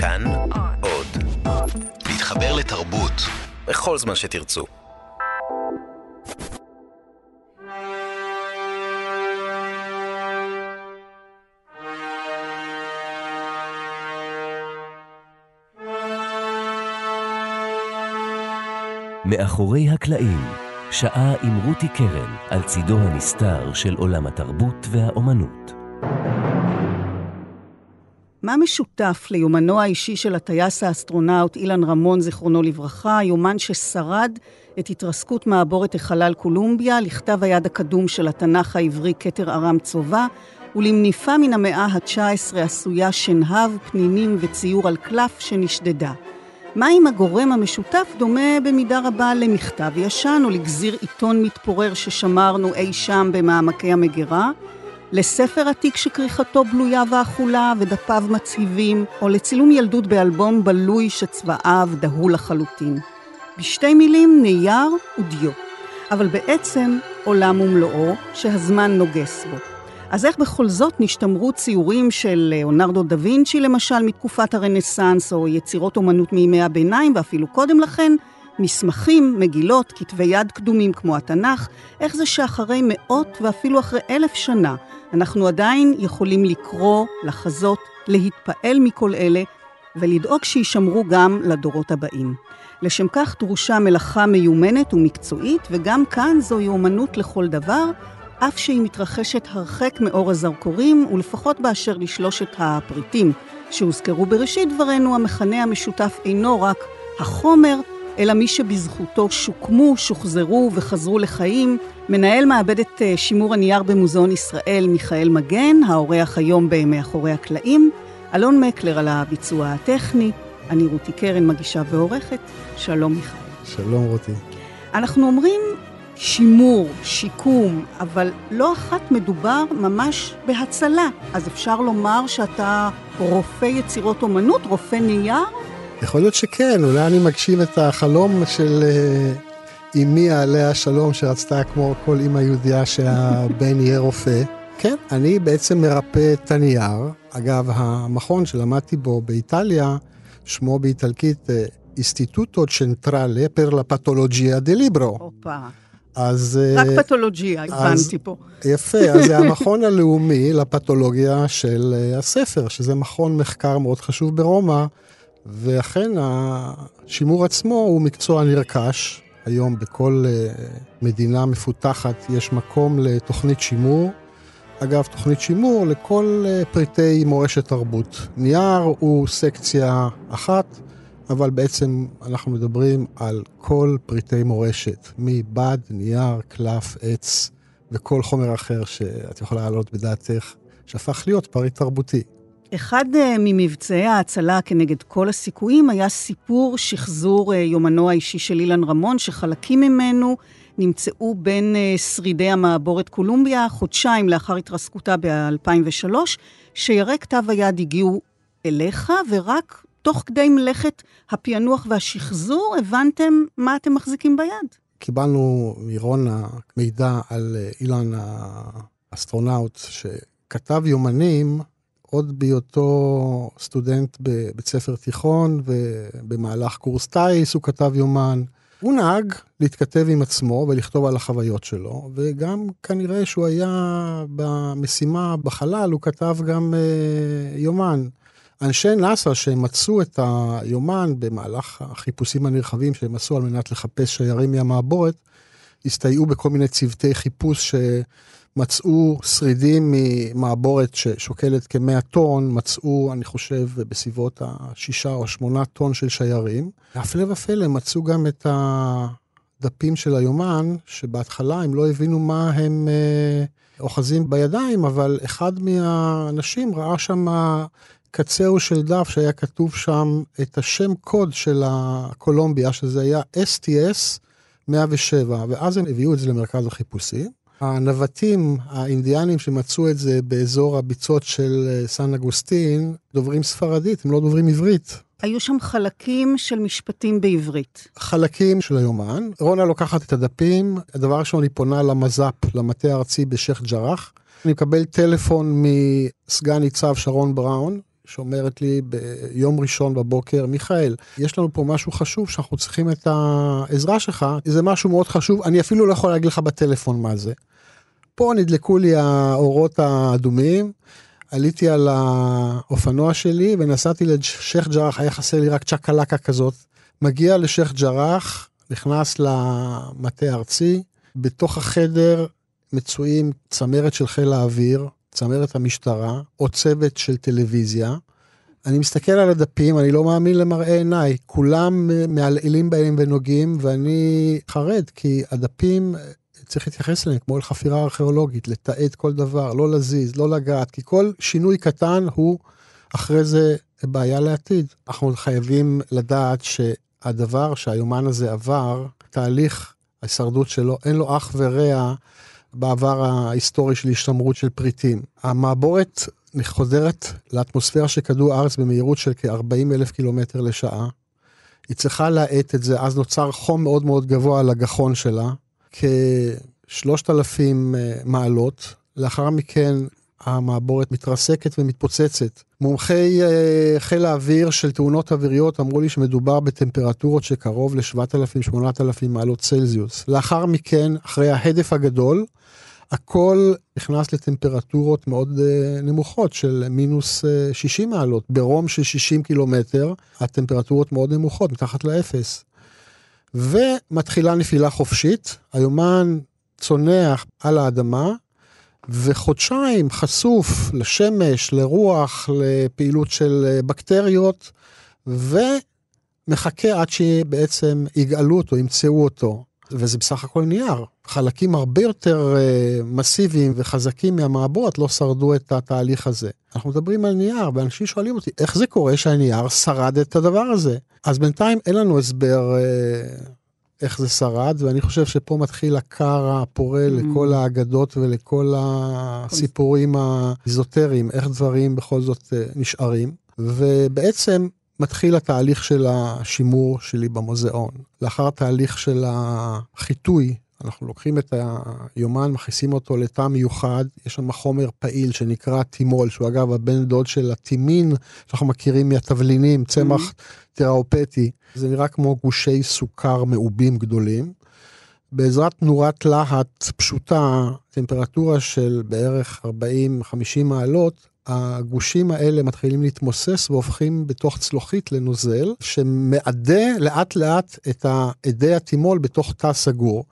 כאן עוד. להתחבר לתרבות בכל זמן שתרצו. מאחורי הקלעים, שעה עם רותי קרן על צידו הנסתר של עולם התרבות והאומנות. מה משותף ליומנו האישי של הטייס האסטרונאוט אילן רמון, זיכרונו לברכה, יומן ששרד את התרסקות מעבורת החלל קולומביה, לכתב היד הקדום של התנ"ך העברי כתר ארם צובה, ולמניפה מן המאה ה-19 עשויה שנהב, פנינים וציור על קלף שנשדדה. מה אם הגורם המשותף דומה במידה רבה למכתב ישן או לגזיר עיתון מתפורר ששמרנו אי שם במעמקי המגירה? לספר עתיק שכריכתו בלויה ואכולה ודפיו מצהיבים, או לצילום ילדות באלבום בלוי שצבעיו דהו לחלוטין. בשתי מילים, נייר ודיו. אבל בעצם עולם ומלואו שהזמן נוגס בו. אז איך בכל זאת נשתמרו ציורים של ליאונרדו דה וינצ'י למשל מתקופת הרנסאנס, או יצירות אומנות מימי הביניים ואפילו קודם לכן, מסמכים, מגילות, כתבי יד קדומים כמו התנ"ך, איך זה שאחרי מאות ואפילו אחרי אלף שנה, אנחנו עדיין יכולים לקרוא, לחזות, להתפעל מכל אלה, ולדאוג שישמרו גם לדורות הבאים. לשם כך דרושה מלאכה מיומנת ומקצועית, וגם כאן זוהי אומנות לכל דבר, אף שהיא מתרחשת הרחק מאור הזרקורים, ולפחות באשר לשלושת הפריטים שהוזכרו בראשית דברנו, המכנה המשותף אינו רק החומר, אלא מי שבזכותו שוקמו, שוחזרו וחזרו לחיים. מנהל מעבדת אה, שימור הנייר במוזיאון ישראל, מיכאל מגן, האורח היום ב"מאחורי הקלעים", אלון מקלר על הביצוע הטכני, אני רותי קרן, מגישה ועורכת. שלום מיכאל. שלום רותי. אנחנו אומרים שימור, שיקום, אבל לא אחת מדובר ממש בהצלה. אז אפשר לומר שאתה רופא יצירות אומנות, רופא נייר? יכול להיות שכן, אולי אני מגשים את החלום של uh, אמי עליה שלום, שרצתה כמו כל אמא יהודייה שהבן יהיה רופא. כן, אני בעצם מרפא את הנייר. אגב, המכון שלמדתי בו באיטליה, שמו באיטלקית איסטיטוטו צ'נטרלה פר לפתולוגיה דה ליברו. הופה. אז... רק פתולוגיה, הבנתי פה. יפה, אז זה המכון הלאומי לפתולוגיה של הספר, שזה מכון מחקר מאוד חשוב ברומא, ואכן השימור עצמו הוא מקצוע נרכש. היום בכל מדינה מפותחת יש מקום לתוכנית שימור. אגב, תוכנית שימור לכל פריטי מורשת תרבות. נייר הוא סקציה אחת, אבל בעצם אנחנו מדברים על כל פריטי מורשת, מבד, נייר, קלף, עץ וכל חומר אחר שאת יכולה להעלות בדעתך, שהפך להיות פריט תרבותי. אחד ממבצעי ההצלה כנגד כל הסיכויים היה סיפור שחזור יומנו האישי של אילן רמון, שחלקים ממנו נמצאו בין שרידי המעבורת קולומביה, חודשיים לאחר התרסקותה ב-2003, שירי כתב היד הגיעו אליך, ורק תוך כדי מלאכת הפענוח והשחזור, הבנתם מה אתם מחזיקים ביד. קיבלנו מרונה מידע על אילן האסטרונאוט, שכתב יומנים עוד בהיותו סטודנט בבית ספר תיכון, ובמהלך קורס טיס הוא כתב יומן. הוא נהג להתכתב עם עצמו ולכתוב על החוויות שלו, וגם כנראה שהוא היה במשימה בחלל, הוא כתב גם אה, יומן. אנשי נאס"א שמצאו את היומן במהלך החיפושים הנרחבים שהם עשו על מנת לחפש שיירים מהמעבורת, הסתייעו בכל מיני צוותי חיפוש שמצאו שרידים ממעבורת ששוקלת כמאה טון, מצאו, אני חושב, בסביבות השישה או שמונה טון של שיירים. הפלא ופלא, מצאו גם את הדפים של היומן, שבהתחלה הם לא הבינו מה הם אוחזים בידיים, אבל אחד מהאנשים ראה שם קצהו של דף שהיה כתוב שם את השם קוד של הקולומביה, שזה היה STS 107, ואז הם הביאו את זה למרכז החיפושים. הנווטים האינדיאנים שמצאו את זה באזור הביצות של סן אגוסטין, דוברים ספרדית, הם לא דוברים עברית. היו שם חלקים של משפטים בעברית. חלקים של היומן. רונה לוקחת את הדפים, הדבר ראשון היא פונה למז"פ, למטה הארצי בשייח' ג'ראח. אני מקבל טלפון מסגן ניצב שרון בראון, שאומרת לי ביום ראשון בבוקר, מיכאל, יש לנו פה משהו חשוב שאנחנו צריכים את העזרה שלך, זה משהו מאוד חשוב, אני אפילו לא יכול להגיד לך בטלפון מה זה. פה נדלקו לי האורות האדומים, עליתי על האופנוע שלי ונסעתי לשייח' ג'ראח, היה חסר לי רק צ'קלקה כזאת. מגיע לשייח' ג'ראח, נכנס למטה הארצי, בתוך החדר מצויים צמרת של חיל האוויר, צמרת המשטרה, או צוות של טלוויזיה. אני מסתכל על הדפים, אני לא מאמין למראה עיניי. כולם מעלעלים בהם ונוגעים, ואני חרד, כי הדפים, צריך להתייחס אליהם כמו אל חפירה ארכיאולוגית, לתעד כל דבר, לא לזיז, לא לגעת, כי כל שינוי קטן הוא אחרי זה בעיה לעתיד. אנחנו חייבים לדעת שהדבר שהיומן הזה עבר, תהליך ההישרדות שלו, אין לו אח ורע בעבר ההיסטורי של השתמרות של פריטים. המעבורת חוזרת לאטמוספירה של כדור הארץ במהירות של כ-40 אלף קילומטר לשעה. היא צריכה להאט את זה, אז נוצר חום מאוד מאוד גבוה על הגחון שלה, כ-3,000 אה, מעלות. לאחר מכן המעבורת מתרסקת ומתפוצצת. מומחי uh, חיל האוויר של תאונות אוויריות אמרו לי שמדובר בטמפרטורות שקרוב ל-7,000-8,000 מעלות צלזיוס. לאחר מכן, אחרי ההדף הגדול, הכל נכנס לטמפרטורות מאוד uh, נמוכות של מינוס uh, 60 מעלות. ברום של 60 קילומטר, הטמפרטורות מאוד נמוכות, מתחת לאפס. ומתחילה נפילה חופשית, היומן צונח על האדמה, וחודשיים חשוף לשמש, לרוח, לפעילות של אה, בקטריות, ומחכה עד שבעצם יגאלו אותו, ימצאו אותו. וזה בסך הכל נייר. חלקים הרבה יותר uh, מסיביים וחזקים מהמעבורת לא שרדו את התהליך הזה. אנחנו מדברים על נייר, ואנשים שואלים אותי, איך זה קורה שהנייר שרד את הדבר הזה? אז בינתיים אין לנו הסבר uh, איך זה שרד, ואני חושב שפה מתחיל הכר הפורה mm. לכל האגדות ולכל הסיפורים האיזוטריים, איך דברים בכל זאת אה, נשארים. ובעצם מתחיל התהליך של השימור שלי במוזיאון. לאחר התהליך של החיטוי, אנחנו לוקחים את היומן, מכניסים אותו לתא מיוחד, יש שם חומר פעיל שנקרא טימול, שהוא אגב הבן דוד של הטימין, שאנחנו מכירים מהתבלינים, צמח mm-hmm. תראופטי. זה נראה כמו גושי סוכר מעובים גדולים. בעזרת נורת להט פשוטה, טמפרטורה של בערך 40-50 מעלות, הגושים האלה מתחילים להתמוסס והופכים בתוך צלוחית לנוזל, שמעדה לאט לאט את אדי הטימול בתוך תא סגור.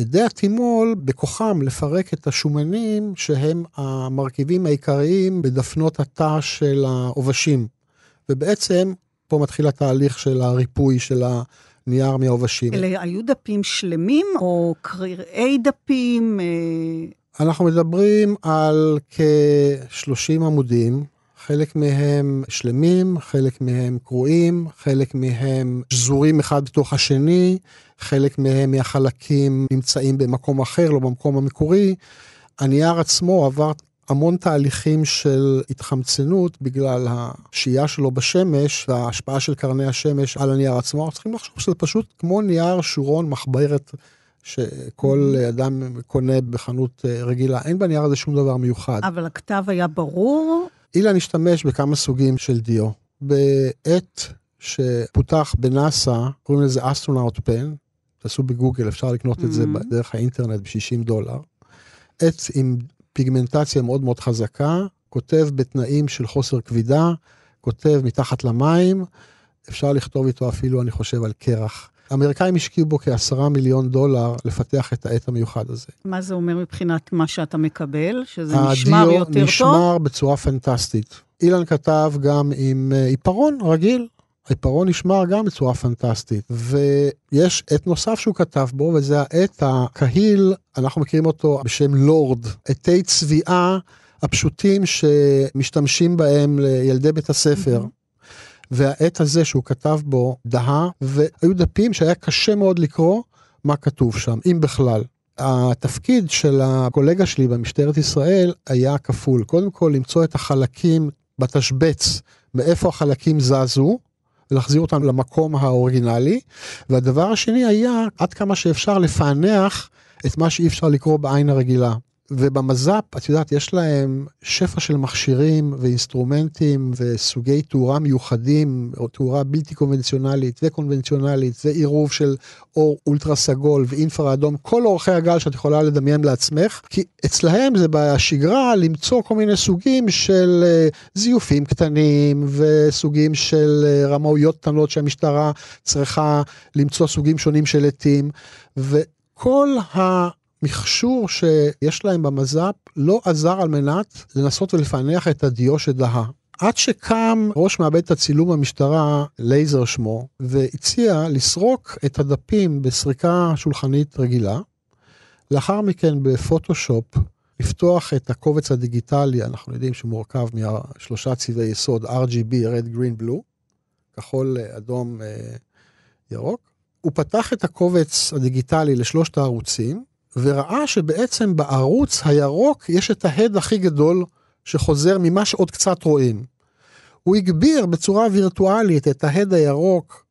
אדי הטימול בכוחם לפרק את השומנים שהם המרכיבים העיקריים בדפנות התא של העובשים. ובעצם פה מתחיל התהליך של הריפוי של הנייר מהעובשים. אלה היו דפים שלמים או קרירי דפים? אה? אנחנו מדברים על כ-30 עמודים, חלק מהם שלמים, חלק מהם קרועים, חלק מהם שזורים אחד בתוך השני, חלק מהם מהחלקים נמצאים במקום אחר, לא במקום המקורי. הנייר עצמו עבר המון תהליכים של התחמצנות בגלל השהייה שלו בשמש וההשפעה של קרני השמש על הנייר עצמו. אנחנו צריכים לחשוב שזה פשוט כמו נייר שורות מחברת שכל אדם קונה בחנות אה, רגילה. אין בנייר הזה שום דבר מיוחד. אבל הכתב היה ברור? אילן השתמש בכמה סוגים של דיו. בעת שפותח בנאס"א, קוראים לזה astronaut pen, תעשו בגוגל, אפשר לקנות mm-hmm. את זה mm-hmm. דרך האינטרנט ב-60 דולר. עץ עם פיגמנטציה מאוד מאוד חזקה, כותב בתנאים של חוסר כבידה, כותב מתחת למים, אפשר לכתוב איתו אפילו, אני חושב, על קרח. האמריקאים השקיעו בו כעשרה מיליון דולר לפתח את העט המיוחד הזה. מה זה אומר מבחינת מה שאתה מקבל? שזה נשמר יותר טוב? הדיו נשמר בצורה פנטסטית. אילן כתב גם עם אה, עיפרון רגיל, העיפרון נשמר גם בצורה פנטסטית. ויש עט נוסף שהוא כתב בו, וזה העט הקהיל, אנחנו מכירים אותו בשם לורד, עטי צביעה הפשוטים שמשתמשים בהם לילדי בית הספר. Mm-hmm. והעט הזה שהוא כתב בו דהה, והיו דפים שהיה קשה מאוד לקרוא מה כתוב שם, אם בכלל. התפקיד של הקולגה שלי במשטרת ישראל היה כפול. קודם כל למצוא את החלקים בתשבץ, מאיפה החלקים זזו, ולהחזיר אותם למקום האוריגינלי. והדבר השני היה עד כמה שאפשר לפענח את מה שאי אפשר לקרוא בעין הרגילה. ובמז"פ, את יודעת, יש להם שפע של מכשירים ואינסטרומנטים וסוגי תאורה מיוחדים, או תאורה בלתי קונבנציונלית וקונבנציונלית, ועירוב של אור אולטרה סגול ואינפרה אדום, כל אורכי הגל שאת יכולה לדמיין לעצמך, כי אצלהם זה בשגרה למצוא כל מיני סוגים של אה, זיופים קטנים וסוגים של אה, רמאויות קטנות שהמשטרה צריכה למצוא סוגים שונים של עטים, וכל ה... המכשור שיש להם במז"פ לא עזר על מנת לנסות ולפענח את הדיו שדהה. עד שקם ראש מעבד הצילום במשטרה, לייזר שמו, והציע לסרוק את הדפים בסריקה שולחנית רגילה. לאחר מכן בפוטושופ לפתוח את הקובץ הדיגיטלי, אנחנו יודעים שהוא מורכב משלושה צבעי יסוד, RGB, red, green, blue, כחול, אדום, אה, ירוק. הוא פתח את הקובץ הדיגיטלי לשלושת הערוצים, וראה שבעצם בערוץ הירוק יש את ההד הכי גדול שחוזר ממה שעוד קצת רואים. הוא הגביר בצורה וירטואלית את ההד הירוק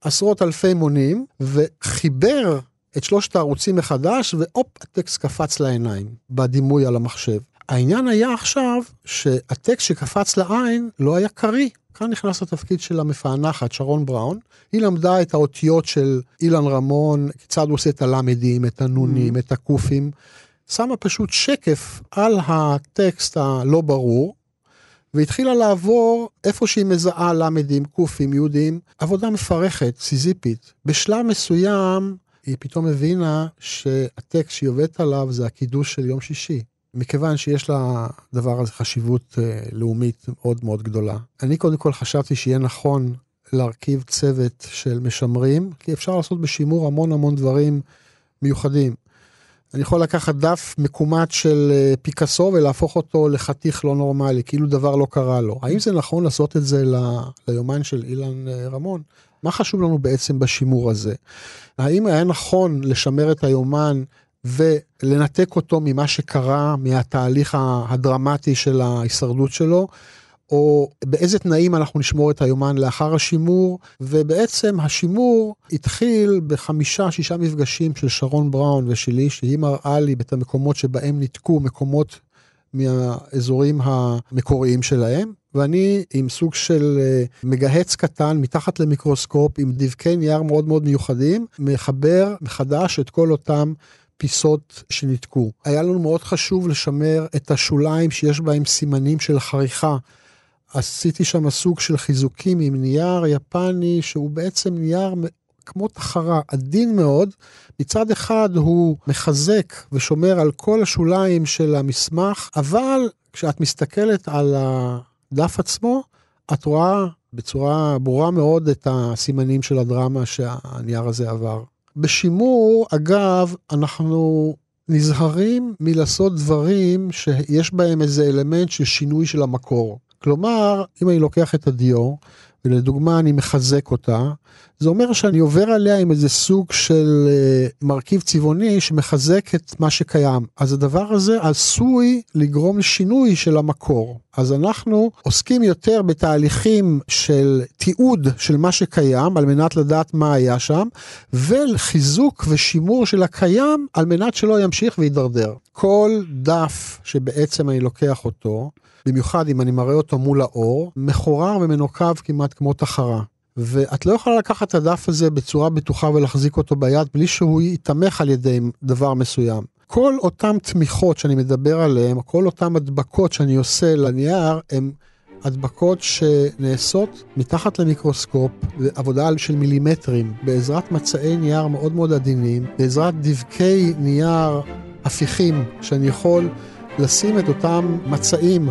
עשרות אלפי מונים, וחיבר את שלושת הערוצים מחדש, והופ, הטקסט קפץ לעיניים, בדימוי על המחשב. העניין היה עכשיו שהטקסט שקפץ לעין לא היה קריא. כאן נכנס לתפקיד של המפענחת, שרון בראון. היא למדה את האותיות של אילן רמון, כיצד הוא עושה את הלמדים, את הנונים, mm. את הקופים. שמה פשוט שקף על הטקסט הלא ברור, והתחילה לעבור איפה שהיא מזהה למדים, קופים, יהודים, עבודה מפרכת, סיזיפית. בשלב מסוים היא פתאום הבינה שהטקסט שהיא עובדת עליו זה הקידוש של יום שישי. מכיוון שיש לדבר הזה חשיבות אה, לאומית מאוד מאוד גדולה. אני קודם כל חשבתי שיהיה נכון להרכיב צוות של משמרים, כי אפשר לעשות בשימור המון המון דברים מיוחדים. אני יכול לקחת דף מקומט של אה, פיקאסו ולהפוך אותו לחתיך לא נורמלי, כאילו דבר לא קרה לו. האם זה נכון לעשות את זה ל... ליומן של אילן אה, רמון? מה חשוב לנו בעצם בשימור הזה? האם היה נכון לשמר את היומן ולנתק אותו ממה שקרה, מהתהליך הדרמטי של ההישרדות שלו, או באיזה תנאים אנחנו נשמור את היומן לאחר השימור, ובעצם השימור התחיל בחמישה, שישה מפגשים של שרון בראון ושלי, שהיא מראה לי את המקומות שבהם ניתקו מקומות מהאזורים המקוריים שלהם, ואני עם סוג של אה, מגהץ קטן מתחת למיקרוסקופ עם דבקי נייר מאוד מאוד מיוחדים, מחבר מחדש את כל אותם פיסות שניתקו. היה לנו מאוד חשוב לשמר את השוליים שיש בהם סימנים של חריכה. עשיתי שם סוג של חיזוקים עם נייר יפני שהוא בעצם נייר כמו תחרה, עדין מאוד. מצד אחד הוא מחזק ושומר על כל השוליים של המסמך, אבל כשאת מסתכלת על הדף עצמו, את רואה בצורה ברורה מאוד את הסימנים של הדרמה שהנייר הזה עבר. בשימור, אגב, אנחנו נזהרים מלעשות דברים שיש בהם איזה אלמנט של שינוי של המקור. כלומר, אם אני לוקח את הדיו, ולדוגמה אני מחזק אותה, זה אומר שאני עובר עליה עם איזה סוג של uh, מרכיב צבעוני שמחזק את מה שקיים. אז הדבר הזה עשוי לגרום לשינוי של המקור. אז אנחנו עוסקים יותר בתהליכים של תיעוד של מה שקיים על מנת לדעת מה היה שם, וחיזוק ושימור של הקיים על מנת שלא ימשיך וידרדר. כל דף שבעצם אני לוקח אותו, במיוחד אם אני מראה אותו מול האור, מחורר ומנוקב כמעט כמו תחרה. ואת לא יכולה לקחת את הדף הזה בצורה בטוחה ולהחזיק אותו ביד בלי שהוא ייתמך על ידי דבר מסוים. כל אותן תמיכות שאני מדבר עליהן, כל אותן הדבקות שאני עושה לנייר, הן הדבקות שנעשות מתחת למיקרוסקופ, עבודה של מילימטרים, בעזרת מצעי נייר מאוד מאוד עדינים, בעזרת דבקי נייר הפיכים, שאני יכול לשים את אותם מצעים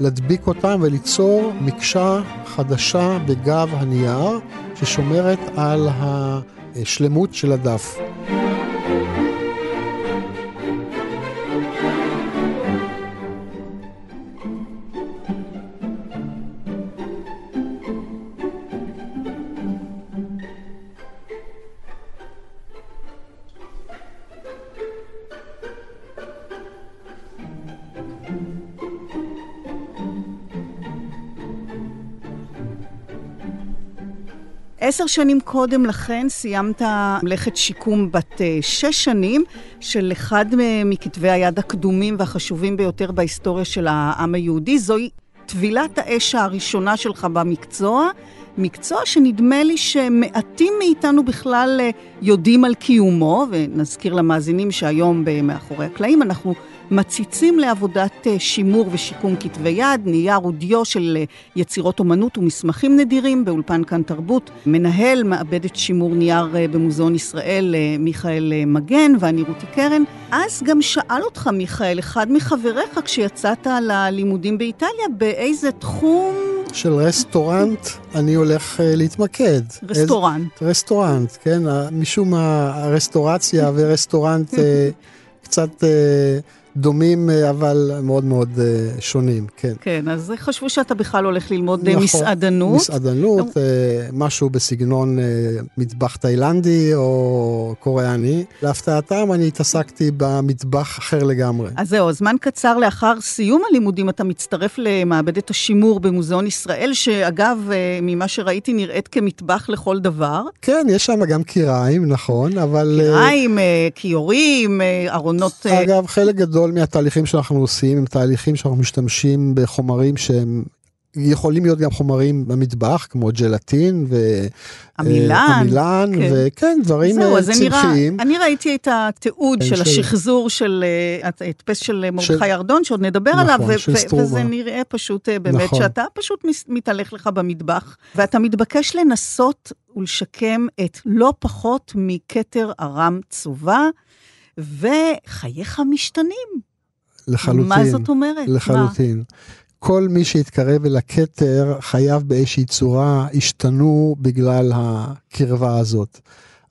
להדביק אותם וליצור מקשה חדשה בגב הנייר ששומרת על השלמות של הדף. עשר שנים קודם לכן סיימת מלאכת שיקום בת אה, שש שנים של אחד מכתבי היד הקדומים והחשובים ביותר בהיסטוריה של העם היהודי. זוהי טבילת האש הראשונה שלך במקצוע, מקצוע שנדמה לי שמעטים מאיתנו בכלל אה, יודעים על קיומו, ונזכיר למאזינים שהיום מאחורי הקלעים אנחנו מציצים לעבודת אה, שימור ושיקום כתבי יד, נייר ודיו של אה, יצירות אומנות ומסמכים נדירים באולפן כאן תרבות, מנהל מעבדת שימור נייר במוזיאון ישראל, מיכאל מגן, ואני רותי קרן. אז גם שאל אותך, מיכאל, אחד מחבריך כשיצאת ללימודים באיטליה, באיזה תחום... של restaurant אני הולך uh, להתמקד. restaurant. איזה, restaurant, כן, משום מה הרסטורציה ו restaurant uh, קצת... דומים אה, אבל מאוד מאוד אה, שונים, כן. כן, אז חשבו שאתה בכלל הולך ללמוד אה, נכון, מסעדנות. מסעדנות, משהו בסגנון מטבח תאילנדי או קוריאני. להפתעתם אני התעסקתי במטבח אחר לגמרי. אז זהו, זמן קצר לאחר סיום הלימודים אתה מצטרף למעבדת השימור במוזיאון ישראל, שאגב, ממה שראיתי נראית כמטבח לכל דבר. כן, יש שם גם קיריים, נכון, אבל... קיריים, כיורים, ארונות... אגב, חלק גדול... גדול מהתהליכים שאנחנו עושים הם תהליכים שאנחנו משתמשים בחומרים שהם יכולים להיות גם חומרים במטבח, כמו ג'לטין ועמילן, אה, כן. וכן, דברים זהו, צמחיים. אני ראיתי את התיעוד של, של השחזור של אה, ההדפס של מרדכי ירדון, שעוד נדבר נכון, עליו, ו- וזה נראה פשוט אה, באמת נכון. שאתה פשוט מתהלך לך במטבח, ואתה מתבקש לנסות ולשקם את לא פחות מכתר ארם צובה. וחייך משתנים. לחלוטין. מה זאת אומרת? לחלוטין. מה? כל מי שהתקרב אל הכתר, חייו באיזושהי צורה השתנו בגלל הקרבה הזאת.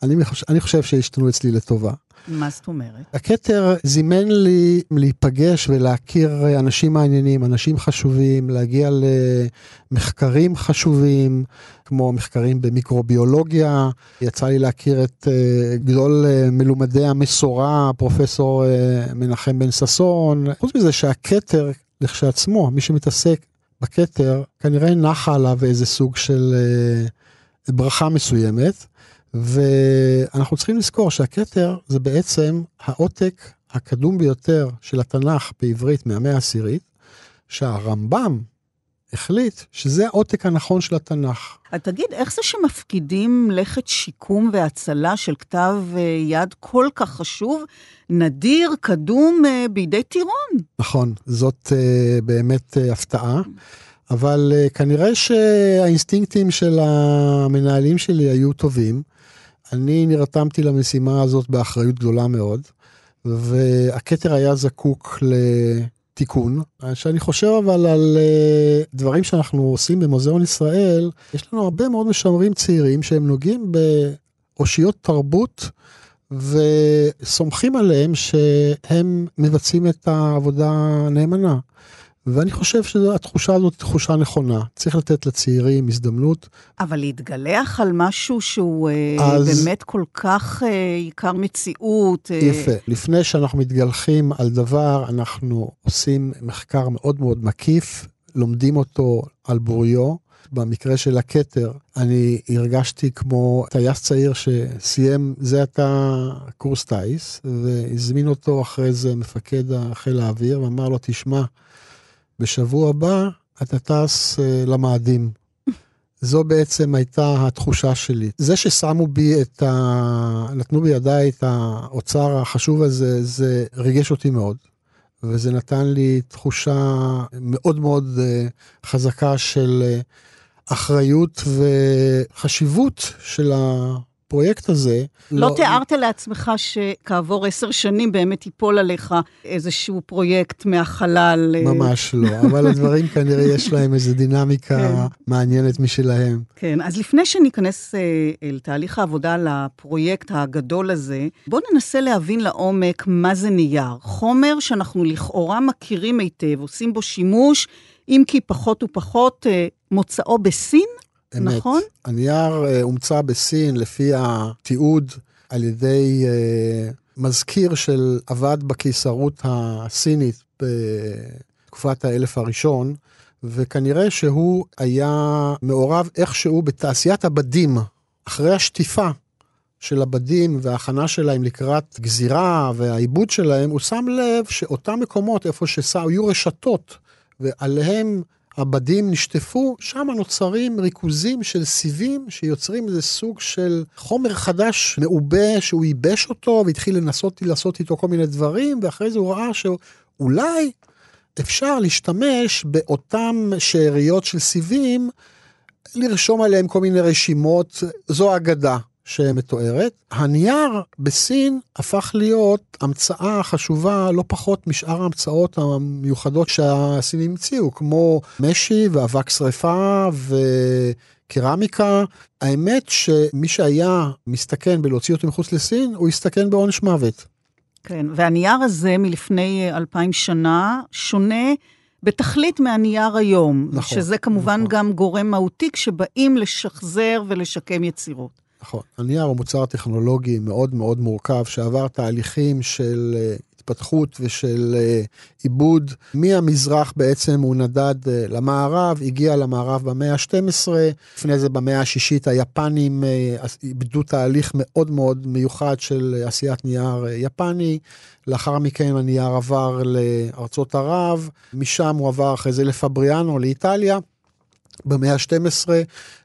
אני חושב, אני חושב שהשתנו אצלי לטובה. מה זאת אומרת? הכתר זימן לי להיפגש ולהכיר אנשים מעניינים, אנשים חשובים, להגיע למחקרים חשובים, כמו מחקרים במיקרוביולוגיה. יצא לי להכיר את uh, גדול uh, מלומדי המסורה, פרופסור uh, מנחם בן ששון. חוץ מזה שהכתר לכשעצמו, מי שמתעסק בכתר, כנראה נחה עליו איזה סוג של ברכה מסוימת. ואנחנו צריכים לזכור שהכתר זה בעצם העותק הקדום ביותר של התנ"ך בעברית מהמאה העשירית, שהרמב"ם החליט שזה העותק הנכון של התנ"ך. תגיד, איך זה שמפקידים לכת שיקום והצלה של כתב אה, יד כל כך חשוב, נדיר, קדום, אה, בידי טירון? נכון, זאת uh, באמת הפתעה. אבל uh, כנראה שהאינסטינקטים של המנהלים שלי היו טובים. אני נרתמתי למשימה הזאת באחריות גדולה מאוד, והכתר היה זקוק לתיקון. כשאני חושב אבל על אה, דברים שאנחנו עושים במוזיאון ישראל, יש לנו הרבה מאוד משמרים צעירים שהם נוגעים באושיות תרבות. וסומכים עליהם שהם מבצעים את העבודה נאמנה. ואני חושב שהתחושה הזאת היא תחושה נכונה. צריך לתת לצעירים הזדמנות. אבל להתגלח על משהו שהוא אה, אז... באמת כל כך אה, עיקר מציאות. אה... יפה. לפני שאנחנו מתגלחים על דבר, אנחנו עושים מחקר מאוד מאוד מקיף, לומדים אותו על בוריו. במקרה של הכתר, אני הרגשתי כמו טייס צעיר שסיים זה עתה קורס טיס, והזמין אותו אחרי זה מפקד חיל האוויר, ואמר לו, תשמע, בשבוע הבא אתה טס uh, למאדים. זו בעצם הייתה התחושה שלי. זה ששמו בי את ה... נתנו בידיי את האוצר החשוב הזה, זה ריגש אותי מאוד. וזה נתן לי תחושה מאוד מאוד uh, חזקה של uh, אחריות וחשיבות של ה... הפרויקט הזה... לא, לא תיארת לעצמך שכעבור עשר שנים באמת ייפול עליך איזשהו פרויקט מהחלל. אה, ממש לא, אבל הדברים כנראה יש להם איזו דינמיקה כן. מעניינת משלהם. כן, אז לפני שניכנס אה, אל תהליך העבודה על הפרויקט הגדול הזה, בואו ננסה להבין לעומק מה זה נייר. חומר שאנחנו לכאורה מכירים היטב, עושים בו שימוש, אם כי פחות ופחות אה, מוצאו בסין. אמת. נכון? הנייר אה, הומצא בסין לפי התיעוד על ידי uh, מזכיר של עבד בקיסרות הסינית בתקופת האלף הראשון, וכנראה שהוא היה מעורב איכשהו בתעשיית הבדים אחרי השטיפה של הבדים וההכנה שלהם לקראת גזירה והעיבוד שלהם, הוא שם לב שאותם מקומות איפה שהיו רשתות ועליהם הבדים נשטפו, שם נוצרים ריכוזים של סיבים שיוצרים איזה סוג של חומר חדש מעובה שהוא ייבש אותו והתחיל לנסות לעשות איתו כל מיני דברים, ואחרי זה הוא ראה שאולי אפשר להשתמש באותן שאריות של סיבים, לרשום עליהם כל מיני רשימות, זו אגדה. שמתוארת. הנייר בסין הפך להיות המצאה חשובה לא פחות משאר ההמצאות המיוחדות שהסינים המציאו, כמו משי ואבק שרפה וקרמיקה. האמת שמי שהיה מסתכן בלהוציא אותו מחוץ לסין, הוא הסתכן בעונש מוות. כן, והנייר הזה מלפני אלפיים שנה שונה בתכלית מהנייר היום. נכון. שזה כמובן נכון. גם גורם מהותי כשבאים לשחזר ולשקם יצירות. נכון. הנייר הוא מוצר טכנולוגי מאוד מאוד מורכב, שעבר תהליכים של אה, התפתחות ושל אה, עיבוד. מהמזרח בעצם הוא נדד אה, למערב, הגיע למערב במאה ה-12, לפני זה במאה השישית היפנים איבדו תהליך מאוד מאוד מיוחד של עשיית נייר יפני. לאחר מכן הנייר עבר לארצות ערב, משם הוא עבר אחרי זה לפבריאנו, לאיטליה, במאה ה-12,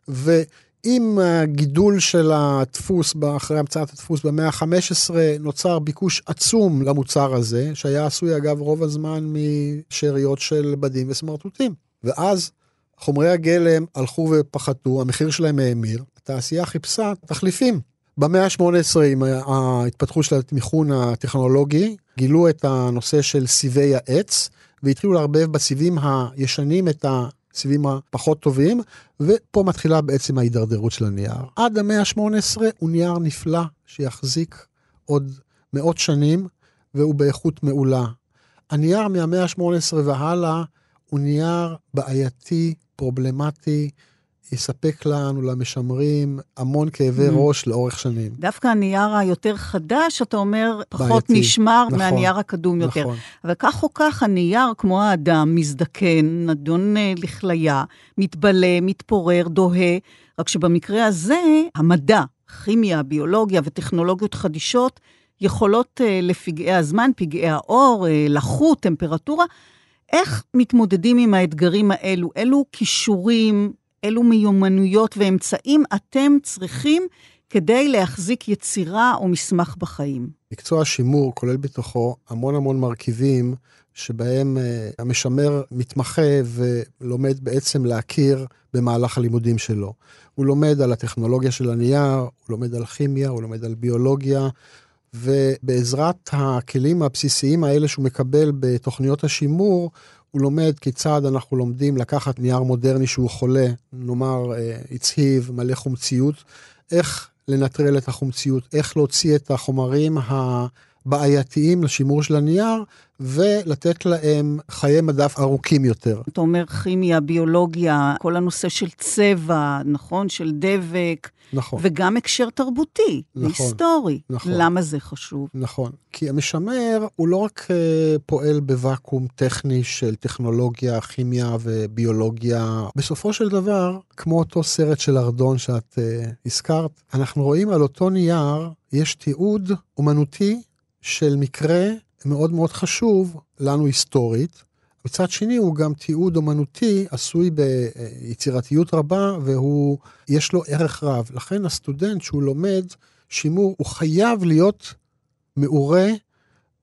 ו... עם הגידול של הדפוס, אחרי המצאת הדפוס במאה ה-15, נוצר ביקוש עצום למוצר הזה, שהיה עשוי אגב רוב הזמן משאריות של בדים וסמרטוטים. ואז חומרי הגלם הלכו ופחתו, המחיר שלהם האמיר, התעשייה חיפשה תחליפים. במאה ה-18, עם ההתפתחות של התמיכון הטכנולוגי, גילו את הנושא של סיבי העץ, והתחילו לערבב בסיבים הישנים את ה... סיבים הפחות טובים, ופה מתחילה בעצם ההידרדרות של הנייר. עד המאה ה-18 הוא נייר נפלא שיחזיק עוד מאות שנים, והוא באיכות מעולה. הנייר מהמאה ה-18 והלאה הוא נייר בעייתי, פרובלמטי, יספק לנו, למשמרים, המון כאבי mm. ראש לאורך שנים. דווקא הנייר היותר חדש, אתה אומר, פחות בעייתי. נשמר נכון, מהנייר הקדום יותר. נכון. אבל כך או כך, הנייר, כמו האדם, מזדקן, נדון אה, לכליה, מתבלה, מתפורר, דוהה, רק שבמקרה הזה, המדע, כימיה, ביולוגיה וטכנולוגיות חדישות, יכולות אה, לפגעי הזמן, פגעי האור, אה, לחות, טמפרטורה. איך מתמודדים עם האתגרים האלו? אילו כישורים, אילו מיומנויות ואמצעים אתם צריכים כדי להחזיק יצירה או מסמך בחיים? מקצוע השימור כולל בתוכו המון המון מרכיבים שבהם uh, המשמר מתמחה ולומד בעצם להכיר במהלך הלימודים שלו. הוא לומד על הטכנולוגיה של הנייר, הוא לומד על כימיה, הוא לומד על ביולוגיה, ובעזרת הכלים הבסיסיים האלה שהוא מקבל בתוכניות השימור, הוא לומד כיצד אנחנו לומדים לקחת נייר מודרני שהוא חולה, נאמר אה, הצהיב, מלא חומציות, איך לנטרל את החומציות, איך להוציא את החומרים הבעייתיים לשימור של הנייר, ולתת להם חיי מדף ארוכים יותר. אתה אומר כימיה, ביולוגיה, כל הנושא של צבע, נכון? של דבק. נכון. וגם הקשר תרבותי, נכון, היסטורי. נכון. למה זה חשוב? נכון. כי המשמר הוא לא רק uh, פועל בוואקום טכני של טכנולוגיה, כימיה וביולוגיה. בסופו של דבר, כמו אותו סרט של ארדון שאת uh, הזכרת, אנחנו רואים על אותו נייר, יש תיעוד אומנותי של מקרה מאוד מאוד חשוב לנו היסטורית. מצד שני הוא גם תיעוד אומנותי עשוי ביצירתיות רבה והוא, יש לו ערך רב. לכן הסטודנט שהוא לומד שימור, הוא חייב להיות מעורה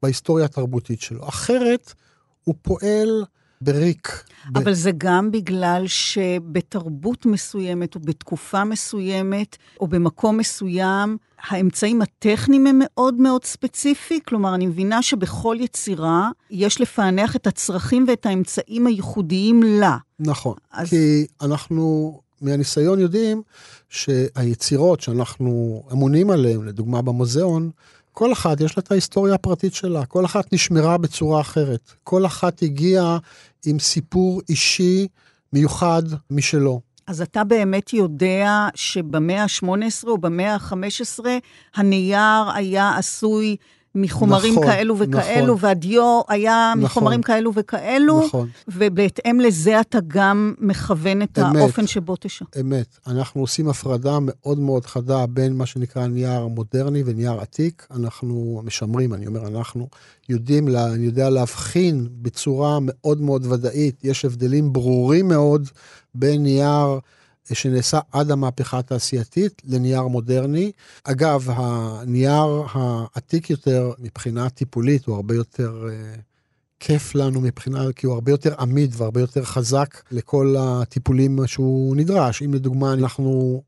בהיסטוריה התרבותית שלו. אחרת הוא פועל בריק. אבל ב... זה גם בגלל שבתרבות מסוימת, או בתקופה מסוימת, או במקום מסוים, האמצעים הטכניים הם מאוד מאוד ספציפי. כלומר, אני מבינה שבכל יצירה יש לפענח את הצרכים ואת האמצעים הייחודיים לה. נכון, אז... כי אנחנו מהניסיון יודעים שהיצירות שאנחנו אמונים עליהן, לדוגמה במוזיאון, כל אחת יש לה את ההיסטוריה הפרטית שלה, כל אחת נשמרה בצורה אחרת, כל אחת הגיעה עם סיפור אישי מיוחד משלו. אז אתה באמת יודע שבמאה ה-18 או במאה ה-15 הנייר היה עשוי מחומרים נכון, כאלו וכאלו, נכון. והדיו היה נכון. מחומרים כאלו וכאלו, נכון. ובהתאם לזה אתה גם מכוון את אמת. האופן שבו תשע. אמת. אנחנו עושים הפרדה מאוד מאוד חדה בין מה שנקרא נייר מודרני ונייר עתיק. אנחנו משמרים, אני אומר אנחנו, יודעים, לה, אני יודע להבחין בצורה מאוד מאוד ודאית, יש הבדלים ברורים מאוד בין נייר שנעשה עד המהפכה התעשייתית לנייר מודרני. אגב, הנייר העתיק יותר, מבחינה טיפולית, הוא הרבה יותר... אה, כיף לנו מבחינה, כי הוא הרבה יותר עמיד והרבה יותר חזק לכל הטיפולים שהוא נדרש. אם לדוגמה אנחנו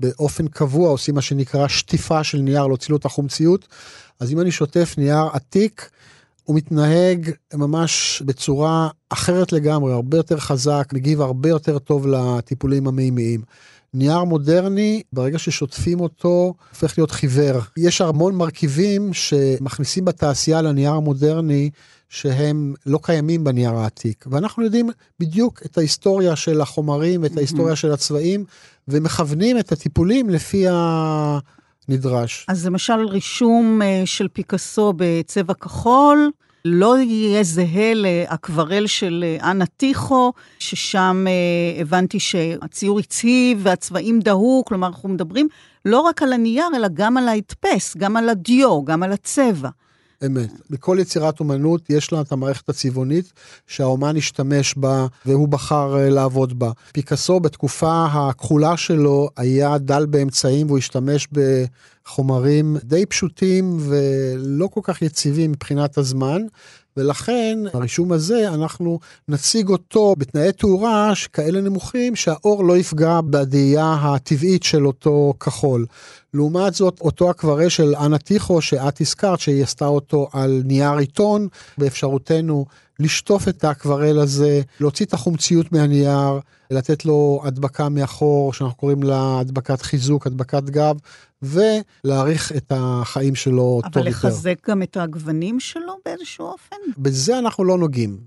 באופן קבוע עושים מה שנקרא שטיפה של נייר, להוציא לו את החומציות, אז אם אני שוטף נייר עתיק, הוא מתנהג ממש בצורה אחרת לגמרי, הרבה יותר חזק, מגיב הרבה יותר טוב לטיפולים המימיים. נייר מודרני, ברגע ששוטפים אותו, הופך להיות חיוור. יש המון מרכיבים שמכניסים בתעשייה לנייר המודרני, שהם לא קיימים בנייר העתיק. ואנחנו יודעים בדיוק את ההיסטוריה של החומרים ואת ההיסטוריה של הצבעים, ומכוונים את הטיפולים לפי הנדרש. אז למשל רישום אה, של פיקאסו בצבע כחול, לא יהיה זהה לאקוורל של אה, אנה טיחו, ששם אה, הבנתי שהציור הצהיב והצבעים דהו, כלומר אנחנו מדברים לא רק על הנייר, אלא גם על ההדפס, גם על הדיו, גם על הצבע. אמת. בכל יצירת אומנות יש לה את המערכת הצבעונית שהאומן השתמש בה והוא בחר אה, לעבוד בה. פיקאסו בתקופה הכחולה שלו היה דל באמצעים והוא השתמש בחומרים די פשוטים ולא כל כך יציבים מבחינת הזמן. ולכן הרישום הזה אנחנו נציג אותו בתנאי תאורה כאלה נמוכים שהאור לא יפגע בדאייה הטבעית של אותו כחול. לעומת זאת אותו אקוורל של אנה טיחו שאת הזכרת שהיא עשתה אותו על נייר עיתון באפשרותנו לשטוף את האקוורל הזה, להוציא את החומציות מהנייר, לתת לו הדבקה מאחור שאנחנו קוראים לה הדבקת חיזוק, הדבקת גב, ולהאריך את החיים שלו טוב יותר. אבל לחזק גם את הגוונים שלו באיזשהו אופן? בזה אנחנו לא נוגעים.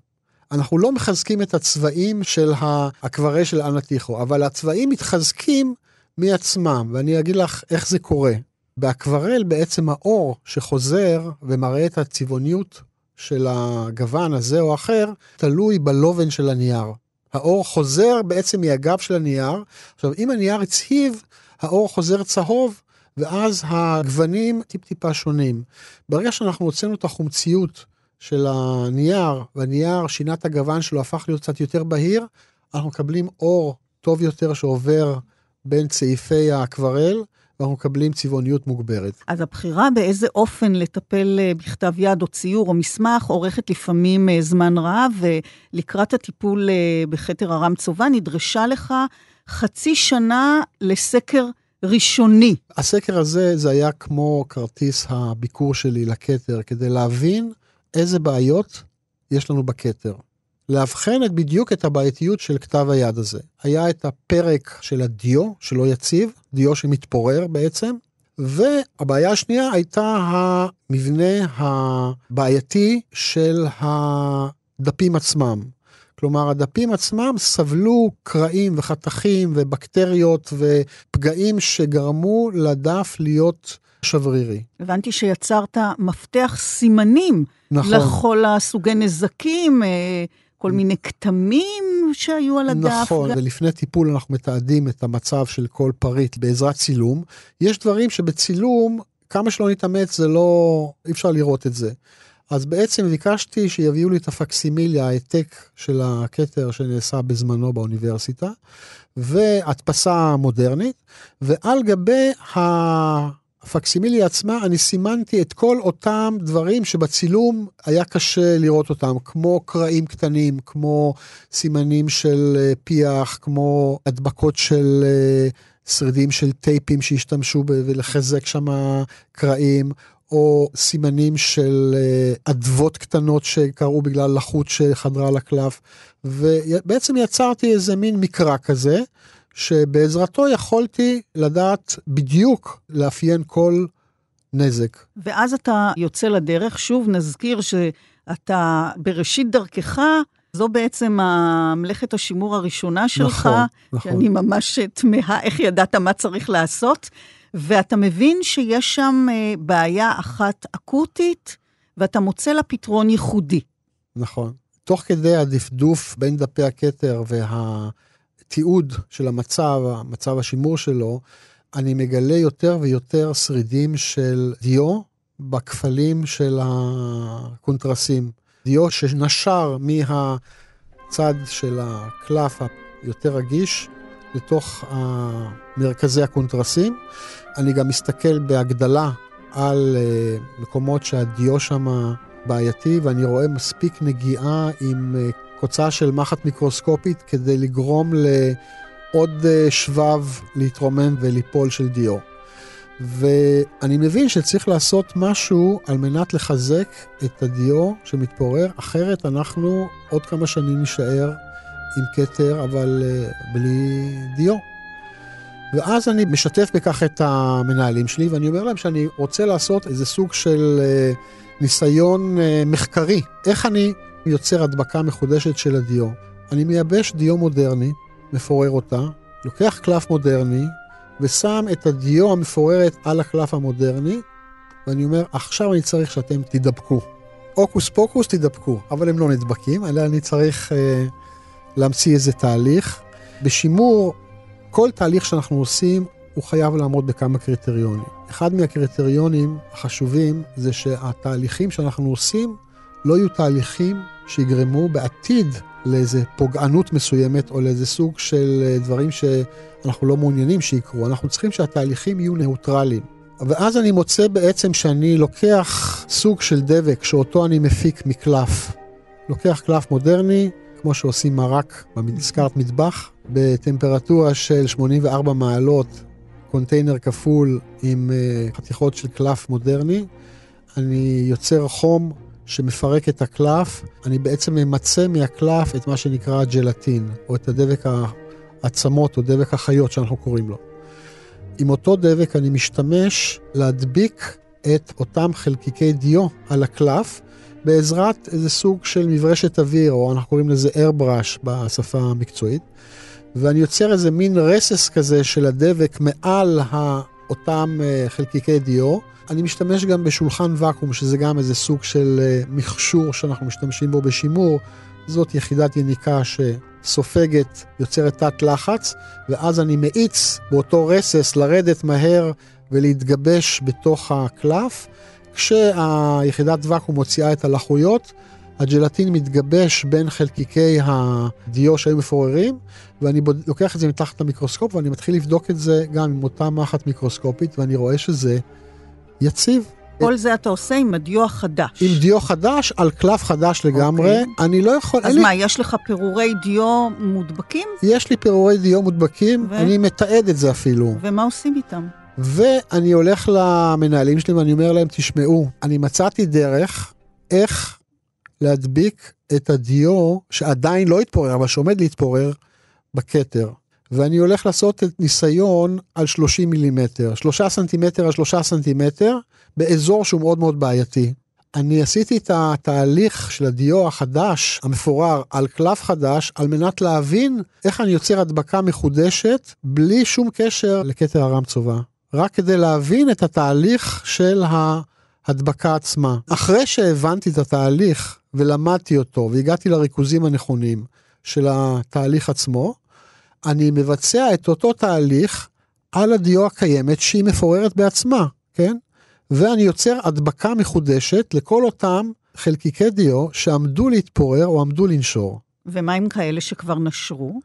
אנחנו לא מחזקים את הצבעים של האקוורל של אנה טיחו, אבל הצבעים מתחזקים מעצמם, ואני אגיד לך איך זה קורה. באקוורל בעצם האור שחוזר ומראה את הצבעוניות של הגוון הזה או אחר, תלוי בלובן של הנייר. האור חוזר בעצם מהגב של הנייר. עכשיו, אם הנייר הצהיב, האור חוזר צהוב, ואז הגוונים טיפ-טיפה שונים. ברגע שאנחנו הוצאנו את החומציות של הנייר, והנייר שינה את הגוון שלו, הפך להיות קצת יותר בהיר, אנחנו מקבלים אור טוב יותר שעובר בין צעיפי האקוורל, ואנחנו מקבלים צבעוניות מוגברת. אז הבחירה באיזה אופן לטפל אה, בכתב יד או ציור או מסמך אורכת לפעמים אה, זמן רב, ולקראת הטיפול אה, בכתר ארם צובה נדרשה לך חצי שנה לסקר ראשוני. הסקר הזה, זה היה כמו כרטיס הביקור שלי לכתר, כדי להבין איזה בעיות יש לנו בכתר. לאבחן את בדיוק את הבעייתיות של כתב היד הזה. היה את הפרק של הדיו, שלא יציב, דיו שמתפורר בעצם, והבעיה השנייה הייתה המבנה הבעייתי של הדפים עצמם. כלומר, הדפים עצמם סבלו קרעים וחתכים ובקטריות ופגעים שגרמו לדף להיות שברירי. הבנתי שיצרת מפתח סימנים נכון. לכל הסוגי נזקים, אה, כל מיני כתמים שהיו על הדף. נכון, גם... ולפני טיפול אנחנו מתעדים את המצב של כל פריט בעזרת צילום. יש דברים שבצילום, כמה שלא נתאמץ, זה לא, אי אפשר לראות את זה. אז בעצם ביקשתי שיביאו לי את הפקסימיליה, העתק של הכתר שנעשה בזמנו באוניברסיטה, והדפסה מודרנית, ועל גבי הפקסימיליה עצמה אני סימנתי את כל אותם דברים שבצילום היה קשה לראות אותם, כמו קרעים קטנים, כמו סימנים של אה, פיח, כמו הדבקות של אה, שרידים של טייפים שהשתמשו ולחזק שם קרעים. או סימנים של אדוות קטנות שקרו בגלל לחות שחדרה לקלף, ובעצם יצרתי איזה מין מקרא כזה, שבעזרתו יכולתי לדעת בדיוק לאפיין כל נזק. ואז אתה יוצא לדרך, שוב נזכיר שאתה בראשית דרכך, זו בעצם מלאכת השימור הראשונה שלך, נכון, נכון. שאני ממש תמהה איך ידעת מה צריך לעשות. ואתה מבין שיש שם אה, בעיה אחת אקוטית, ואתה מוצא לה פתרון ייחודי. נכון. תוך כדי הדפדוף בין דפי הכתר והתיעוד של המצב, מצב השימור שלו, אני מגלה יותר ויותר שרידים של דיו בכפלים של הקונטרסים. דיו שנשר מהצד של הקלף היותר רגיש לתוך מרכזי הקונטרסים. אני גם מסתכל בהגדלה על אה, מקומות שהדיו שם בעייתי, ואני רואה מספיק נגיעה עם אה, קוצה של מחט מיקרוסקופית כדי לגרום לעוד אה, שבב להתרומם וליפול של דיו. ואני מבין שצריך לעשות משהו על מנת לחזק את הדיו שמתפורר, אחרת אנחנו עוד כמה שנים נישאר עם כתר, אבל בלי דיו. ואז אני משתף בכך את המנהלים שלי, ואני אומר להם שאני רוצה לעשות איזה סוג של אה, ניסיון אה, מחקרי. איך אני יוצר הדבקה מחודשת של הדיו? אני מייבש דיו מודרני, מפורר אותה, לוקח קלף מודרני, ושם את הדיו המפוררת על הקלף המודרני, ואני אומר, עכשיו אני צריך שאתם תדבקו. הוקוס פוקוס תדבקו, אבל הם לא נדבקים, אלא אני צריך אה, להמציא איזה תהליך. בשימור כל תהליך שאנחנו עושים הוא חייב לעמוד בכמה קריטריונים. אחד מהקריטריונים החשובים זה שהתהליכים שאנחנו עושים לא יהיו תהליכים שיגרמו בעתיד לאיזה פוגענות מסוימת או לאיזה סוג של אה, דברים שאנחנו לא מעוניינים שיקרו. אנחנו צריכים שהתהליכים יהיו ניאוטרליים. ואז אני מוצא בעצם שאני לוקח סוג של דבק שאותו אני מפיק מקלף. לוקח קלף מודרני, כמו שעושים מרק במזכרת מטבח, בטמפרטורה של 84 מעלות, קונטיינר כפול עם אה, חתיכות של קלף מודרני. אני יוצר חום שמפרק את הקלף, אני בעצם ממצה מהקלף את מה שנקרא ג'לטין, או את הדבק העצמות או דבק החיות שאנחנו קוראים לו. עם אותו דבק אני משתמש להדביק את אותם חלקיקי דיו על הקלף, בעזרת איזה סוג של מברשת אוויר, או אנחנו קוראים לזה airbrush בשפה המקצועית. ואני יוצר איזה מין רסס כזה של הדבק מעל אותם אה, חלקיקי דיו. אני משתמש גם בשולחן ואקום, שזה גם איזה סוג של אה, מכשור שאנחנו משתמשים בו בשימור. זאת יחידת יניקה שסופגת, יוצרת תת לחץ, ואז אני מאיץ באותו רסס לרדת מהר ולהתגבש בתוך הקלף. כשהיחידת ואקום מוציאה את הלחויות, הג'לטין מתגבש בין חלקיקי הדיו שהיו מפוררים, ואני. לוקח את זה מתחת למיקרוסקופ ואני מתחיל לבדוק את זה גם עם אותה מחט מיקרוסקופית, ואני רואה שזה יציב. כל זה אתה עושה עם הדיו החדש. עם דיו חדש, על קלף חדש לגמרי. Okay. אוקיי. אני לא יכול... אז מה, לי... יש לך פירורי דיו מודבקים? יש לי פירורי דיו מודבקים, ו... אני מתעד את זה אפילו. ומה עושים איתם? ואני הולך למנהלים שלי ואני אומר להם, תשמעו, אני מצאתי דרך איך להדביק את הדיו שעדיין לא התפורר, אבל שעומד להתפורר בכתר. ואני הולך לעשות את ניסיון על 30 מילימטר, 3 סנטימטר על 3 סנטימטר, באזור שהוא מאוד מאוד בעייתי. אני עשיתי את התהליך של הדיו החדש, המפורר, על קלף חדש, על מנת להבין איך אני יוצר הדבקה מחודשת, בלי שום קשר לכתר הרם צובה. רק כדי להבין את התהליך של ההדבקה עצמה. אחרי שהבנתי את התהליך ולמדתי אותו והגעתי לריכוזים הנכונים של התהליך עצמו, אני מבצע את אותו תהליך על הדיו הקיימת שהיא מפוררת בעצמה, כן? ואני יוצר הדבקה מחודשת לכל אותם חלקיקי דיו שעמדו להתפורר או עמדו לנשור. ומה עם כאלה שכבר נשרו?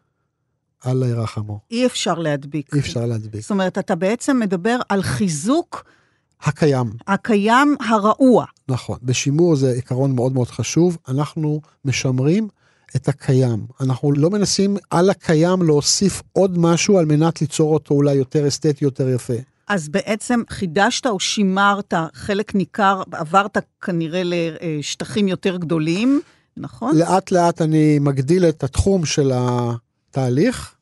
אללה ירחמו. אי אפשר להדביק. אי אפשר להדביק. זאת אומרת, אתה בעצם מדבר על חיזוק... הקיים. הקיים הרעוע. נכון. בשימור זה עיקרון מאוד מאוד חשוב. אנחנו משמרים את הקיים. אנחנו לא מנסים על הקיים להוסיף עוד משהו על מנת ליצור אותו אולי יותר אסתטי, יותר יפה. אז בעצם חידשת או שימרת חלק ניכר, עברת כנראה לשטחים יותר גדולים, נכון? לאט לאט אני מגדיל את התחום של התהליך,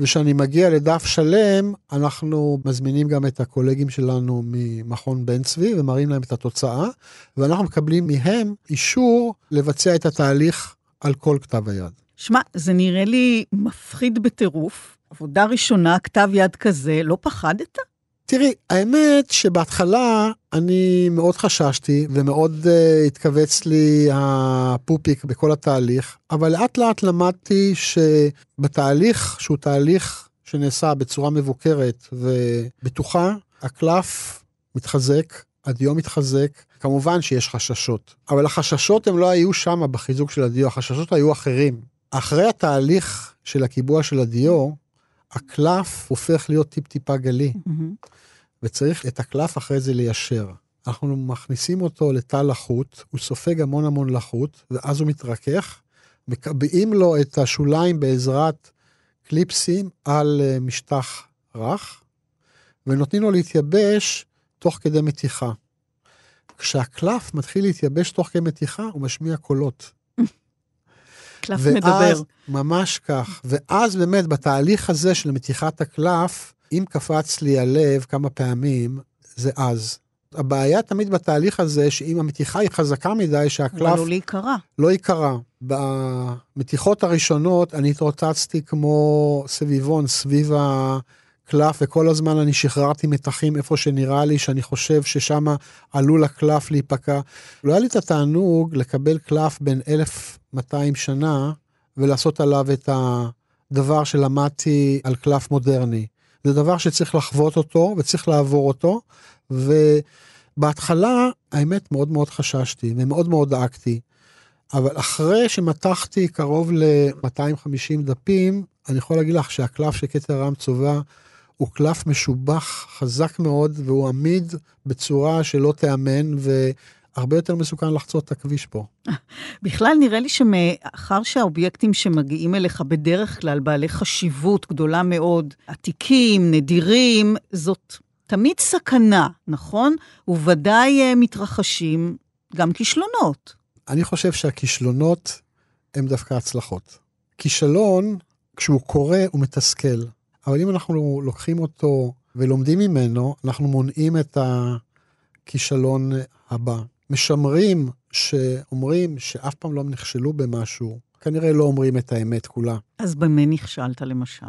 וכשאני מגיע לדף שלם, אנחנו מזמינים גם את הקולגים שלנו ממכון בן צבי ומראים להם את התוצאה, ואנחנו מקבלים מהם אישור לבצע את התהליך על כל כתב היד. שמע, זה נראה לי מפחיד בטירוף. עבודה ראשונה, כתב יד כזה, לא פחדת? תראי, האמת שבהתחלה אני מאוד חששתי ומאוד uh, התכווץ לי הפופיק בכל התהליך, אבל לאט לאט למדתי שבתהליך, שהוא תהליך שנעשה בצורה מבוקרת ובטוחה, הקלף מתחזק, הדיו מתחזק, כמובן שיש חששות, אבל החששות הם לא היו שם בחיזוק של הדיו, החששות היו אחרים. אחרי התהליך של הקיבוע של הדיו, הקלף הופך להיות טיפ-טיפה גלי, mm-hmm. וצריך את הקלף אחרי זה ליישר. אנחנו מכניסים אותו לתא לחות, הוא סופג המון המון לחות, ואז הוא מתרכך, מקבעים לו את השוליים בעזרת קליפסים על אה, משטח רך, ונותנים לו להתייבש תוך כדי מתיחה. כשהקלף מתחיל להתייבש תוך כדי מתיחה, הוא משמיע קולות. קלף ואז, מדבר. ממש כך. ואז באמת, בתהליך הזה של מתיחת הקלף, אם קפץ לי הלב כמה פעמים, זה אז. הבעיה תמיד בתהליך הזה, שאם המתיחה היא חזקה מדי, שהקלף... אבל לא להיקרע. לא ייקרע. במתיחות הראשונות אני התרוצצתי כמו סביבון סביב הקלף, וכל הזמן אני שחררתי מתחים איפה שנראה לי שאני חושב ששם עלול הקלף להיפקע. לא היה לי את התענוג לקבל קלף בין 1200 שנה ולעשות עליו את הדבר שלמדתי על קלף מודרני. זה דבר שצריך לחוות אותו וצריך לעבור אותו, ובהתחלה, האמת, מאוד מאוד חששתי ומאוד מאוד דאגתי. אבל אחרי שמתחתי קרוב ל-250 דפים, אני יכול להגיד לך שהקלף של כתר רם צובע הוא קלף משובח חזק מאוד, והוא עמיד בצורה שלא תיאמן, והרבה יותר מסוכן לחצות את הכביש פה. בכלל, נראה לי שמאחר שהאובייקטים שמגיעים אליך בדרך כלל בעלי חשיבות גדולה מאוד, עתיקים, נדירים, זאת תמיד סכנה, נכון? וודאי אה, מתרחשים גם כישלונות. אני חושב שהכישלונות הם דווקא הצלחות. כישלון, כשהוא קורה, הוא מתסכל. אבל אם אנחנו לוקחים אותו ולומדים ממנו, אנחנו מונעים את הכישלון הבא. משמרים שאומרים שאף פעם לא נכשלו במשהו, כנראה לא אומרים את האמת כולה. אז במה נכשלת למשל?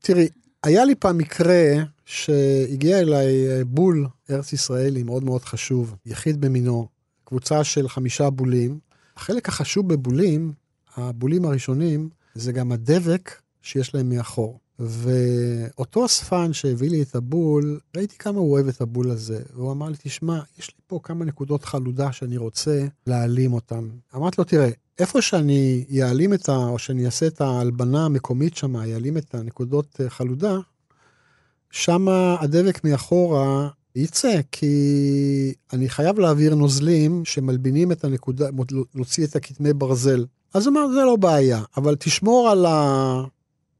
תראי, היה לי פעם מקרה שהגיע אליי בול ארץ ישראלי מאוד מאוד חשוב, יחיד במינו, קבוצה של חמישה בולים. החלק החשוב בבולים, הבולים הראשונים, זה גם הדבק שיש להם מאחור. ואותו אספן שהביא לי את הבול, ראיתי כמה הוא אוהב את הבול הזה. והוא אמר לי, תשמע, יש לי פה כמה נקודות חלודה שאני רוצה להעלים אותן. אמרתי לו, תראה, איפה שאני אעלים את ה... או שאני אעשה את ההלבנה המקומית שם, אעלים את הנקודות אה, חלודה, שם הדבק מאחורה יצא, כי אני חייב להעביר נוזלים שמלבינים את הנקודה, להוציא את הכתמי ברזל. אז הוא אמר, זה לא בעיה, אבל תשמור על, ה...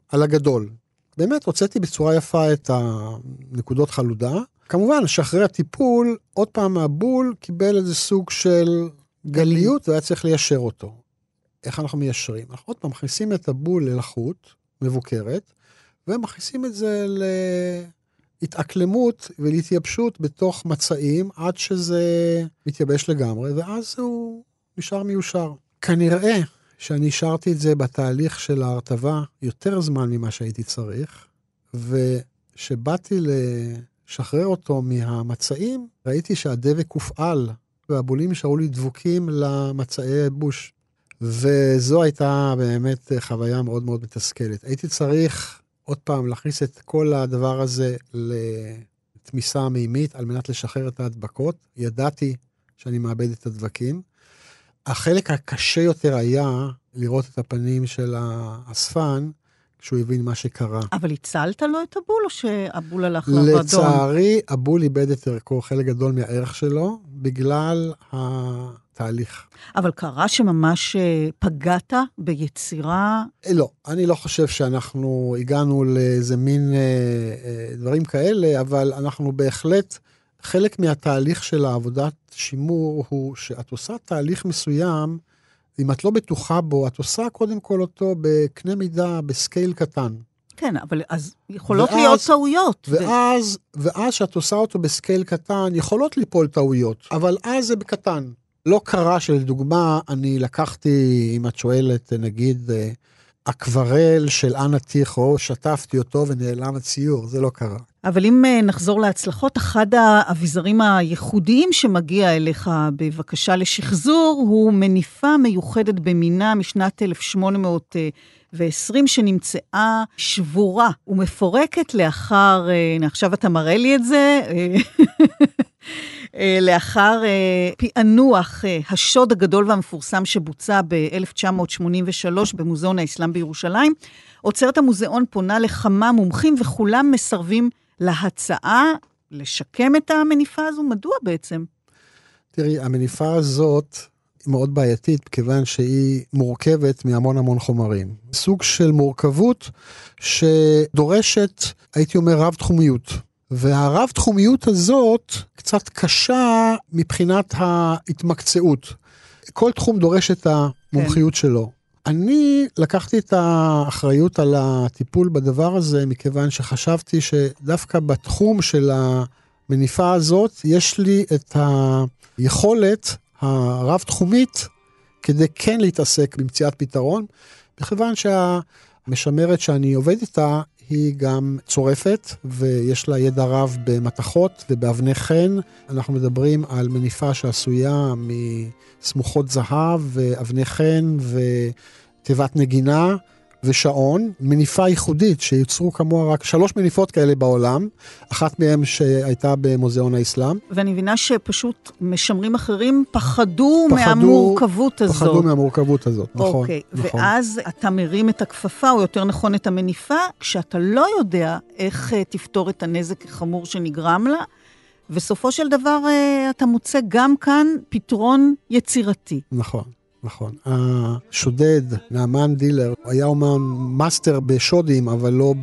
על הגדול. באמת הוצאתי בצורה יפה את הנקודות חלודה. כמובן שאחרי הטיפול, עוד פעם הבול קיבל איזה סוג של גליות והיה צריך ליישר אותו. איך אנחנו מיישרים? אנחנו עוד פעם מכניסים את הבול ללחות מבוקרת, ומכניסים את זה להתאקלמות ולהתייבשות בתוך מצעים עד שזה מתייבש לגמרי, ואז הוא נשאר מיושר. כנראה שאני השארתי את זה בתהליך של ההרטבה יותר זמן ממה שהייתי צריך, וכשבאתי לשחרר אותו מהמצעים, ראיתי שהדבק הופעל, והבולים נשארו לי דבוקים למצעי בוש. וזו הייתה באמת חוויה מאוד מאוד מתסכלת. הייתי צריך עוד פעם להכניס את כל הדבר הזה לתמיסה מימית על מנת לשחרר את ההדבקות. ידעתי שאני מאבד את הדבקים. החלק הקשה יותר היה לראות את הפנים של האספן, כשהוא הבין מה שקרה. אבל הצלת לו את הבול, או שהבול הלך לאבדון? לצערי, הבול איבד את ערכו, חלק גדול מהערך שלו, בגלל התהליך. אבל קרה שממש אה, פגעת ביצירה? אה, לא, אני לא חושב שאנחנו הגענו לאיזה מין אה, אה, דברים כאלה, אבל אנחנו בהחלט... חלק מהתהליך של העבודת שימור הוא שאת עושה תהליך מסוים, אם את לא בטוחה בו, את עושה קודם כל אותו בקנה מידה, בסקייל קטן. כן, אבל אז יכולות ואז, להיות טעויות. ואז, ו... ואז שאת עושה אותו בסקייל קטן, יכולות ליפול טעויות, אבל אז זה בקטן. לא קרה שלדוגמה, אני לקחתי, אם את שואלת, נגיד, אקוורל של אנה טיכו, שטפתי אותו ונעלם הציור, זה לא קרה. אבל אם אה, נחזור להצלחות, אחד האביזרים הייחודיים שמגיע אליך בבקשה לשחזור הוא מניפה מיוחדת במינה משנת 1820, שנמצאה שבורה ומפורקת לאחר, הנה עכשיו אתה מראה לי את זה, אה, לאחר אה, פענוח אה, השוד הגדול והמפורסם שבוצע ב-1983 במוזיאון האסלאם בירושלים, עוצרת המוזיאון פונה לכמה מומחים וכולם מסרבים להצעה לשקם את המניפה הזו. מדוע בעצם? תראי, המניפה הזאת היא מאוד בעייתית, כיוון שהיא מורכבת מהמון המון חומרים. סוג של מורכבות שדורשת, הייתי אומר, רב-תחומיות. והרב-תחומיות הזאת קצת קשה מבחינת ההתמקצעות. כל תחום דורש את המומחיות כן. שלו. אני לקחתי את האחריות על הטיפול בדבר הזה, מכיוון שחשבתי שדווקא בתחום של המניפה הזאת, יש לי את היכולת הרב-תחומית כדי כן להתעסק במציאת פתרון, מכיוון שהמשמרת שאני עובד איתה היא גם צורפת ויש לה ידע רב במתכות ובאבני חן. אנחנו מדברים על מניפה שעשויה מסמוכות זהב ואבני חן ותיבת נגינה. ושעון, מניפה ייחודית שיוצרו כמוה רק שלוש מניפות כאלה בעולם, אחת מהן שהייתה במוזיאון האסלאם. ואני מבינה שפשוט משמרים אחרים פחדו, פחדו מהמורכבות הזאת. פחדו מהמורכבות הזאת, נכון. אוקיי, נכון. ואז אתה מרים את הכפפה, או יותר נכון את המניפה, כשאתה לא יודע איך uh, תפתור את הנזק החמור שנגרם לה. וסופו של דבר uh, אתה מוצא גם כאן פתרון יצירתי. נכון. נכון. השודד, נעמן דילר, היה אומן מאסטר בשודים, אבל לא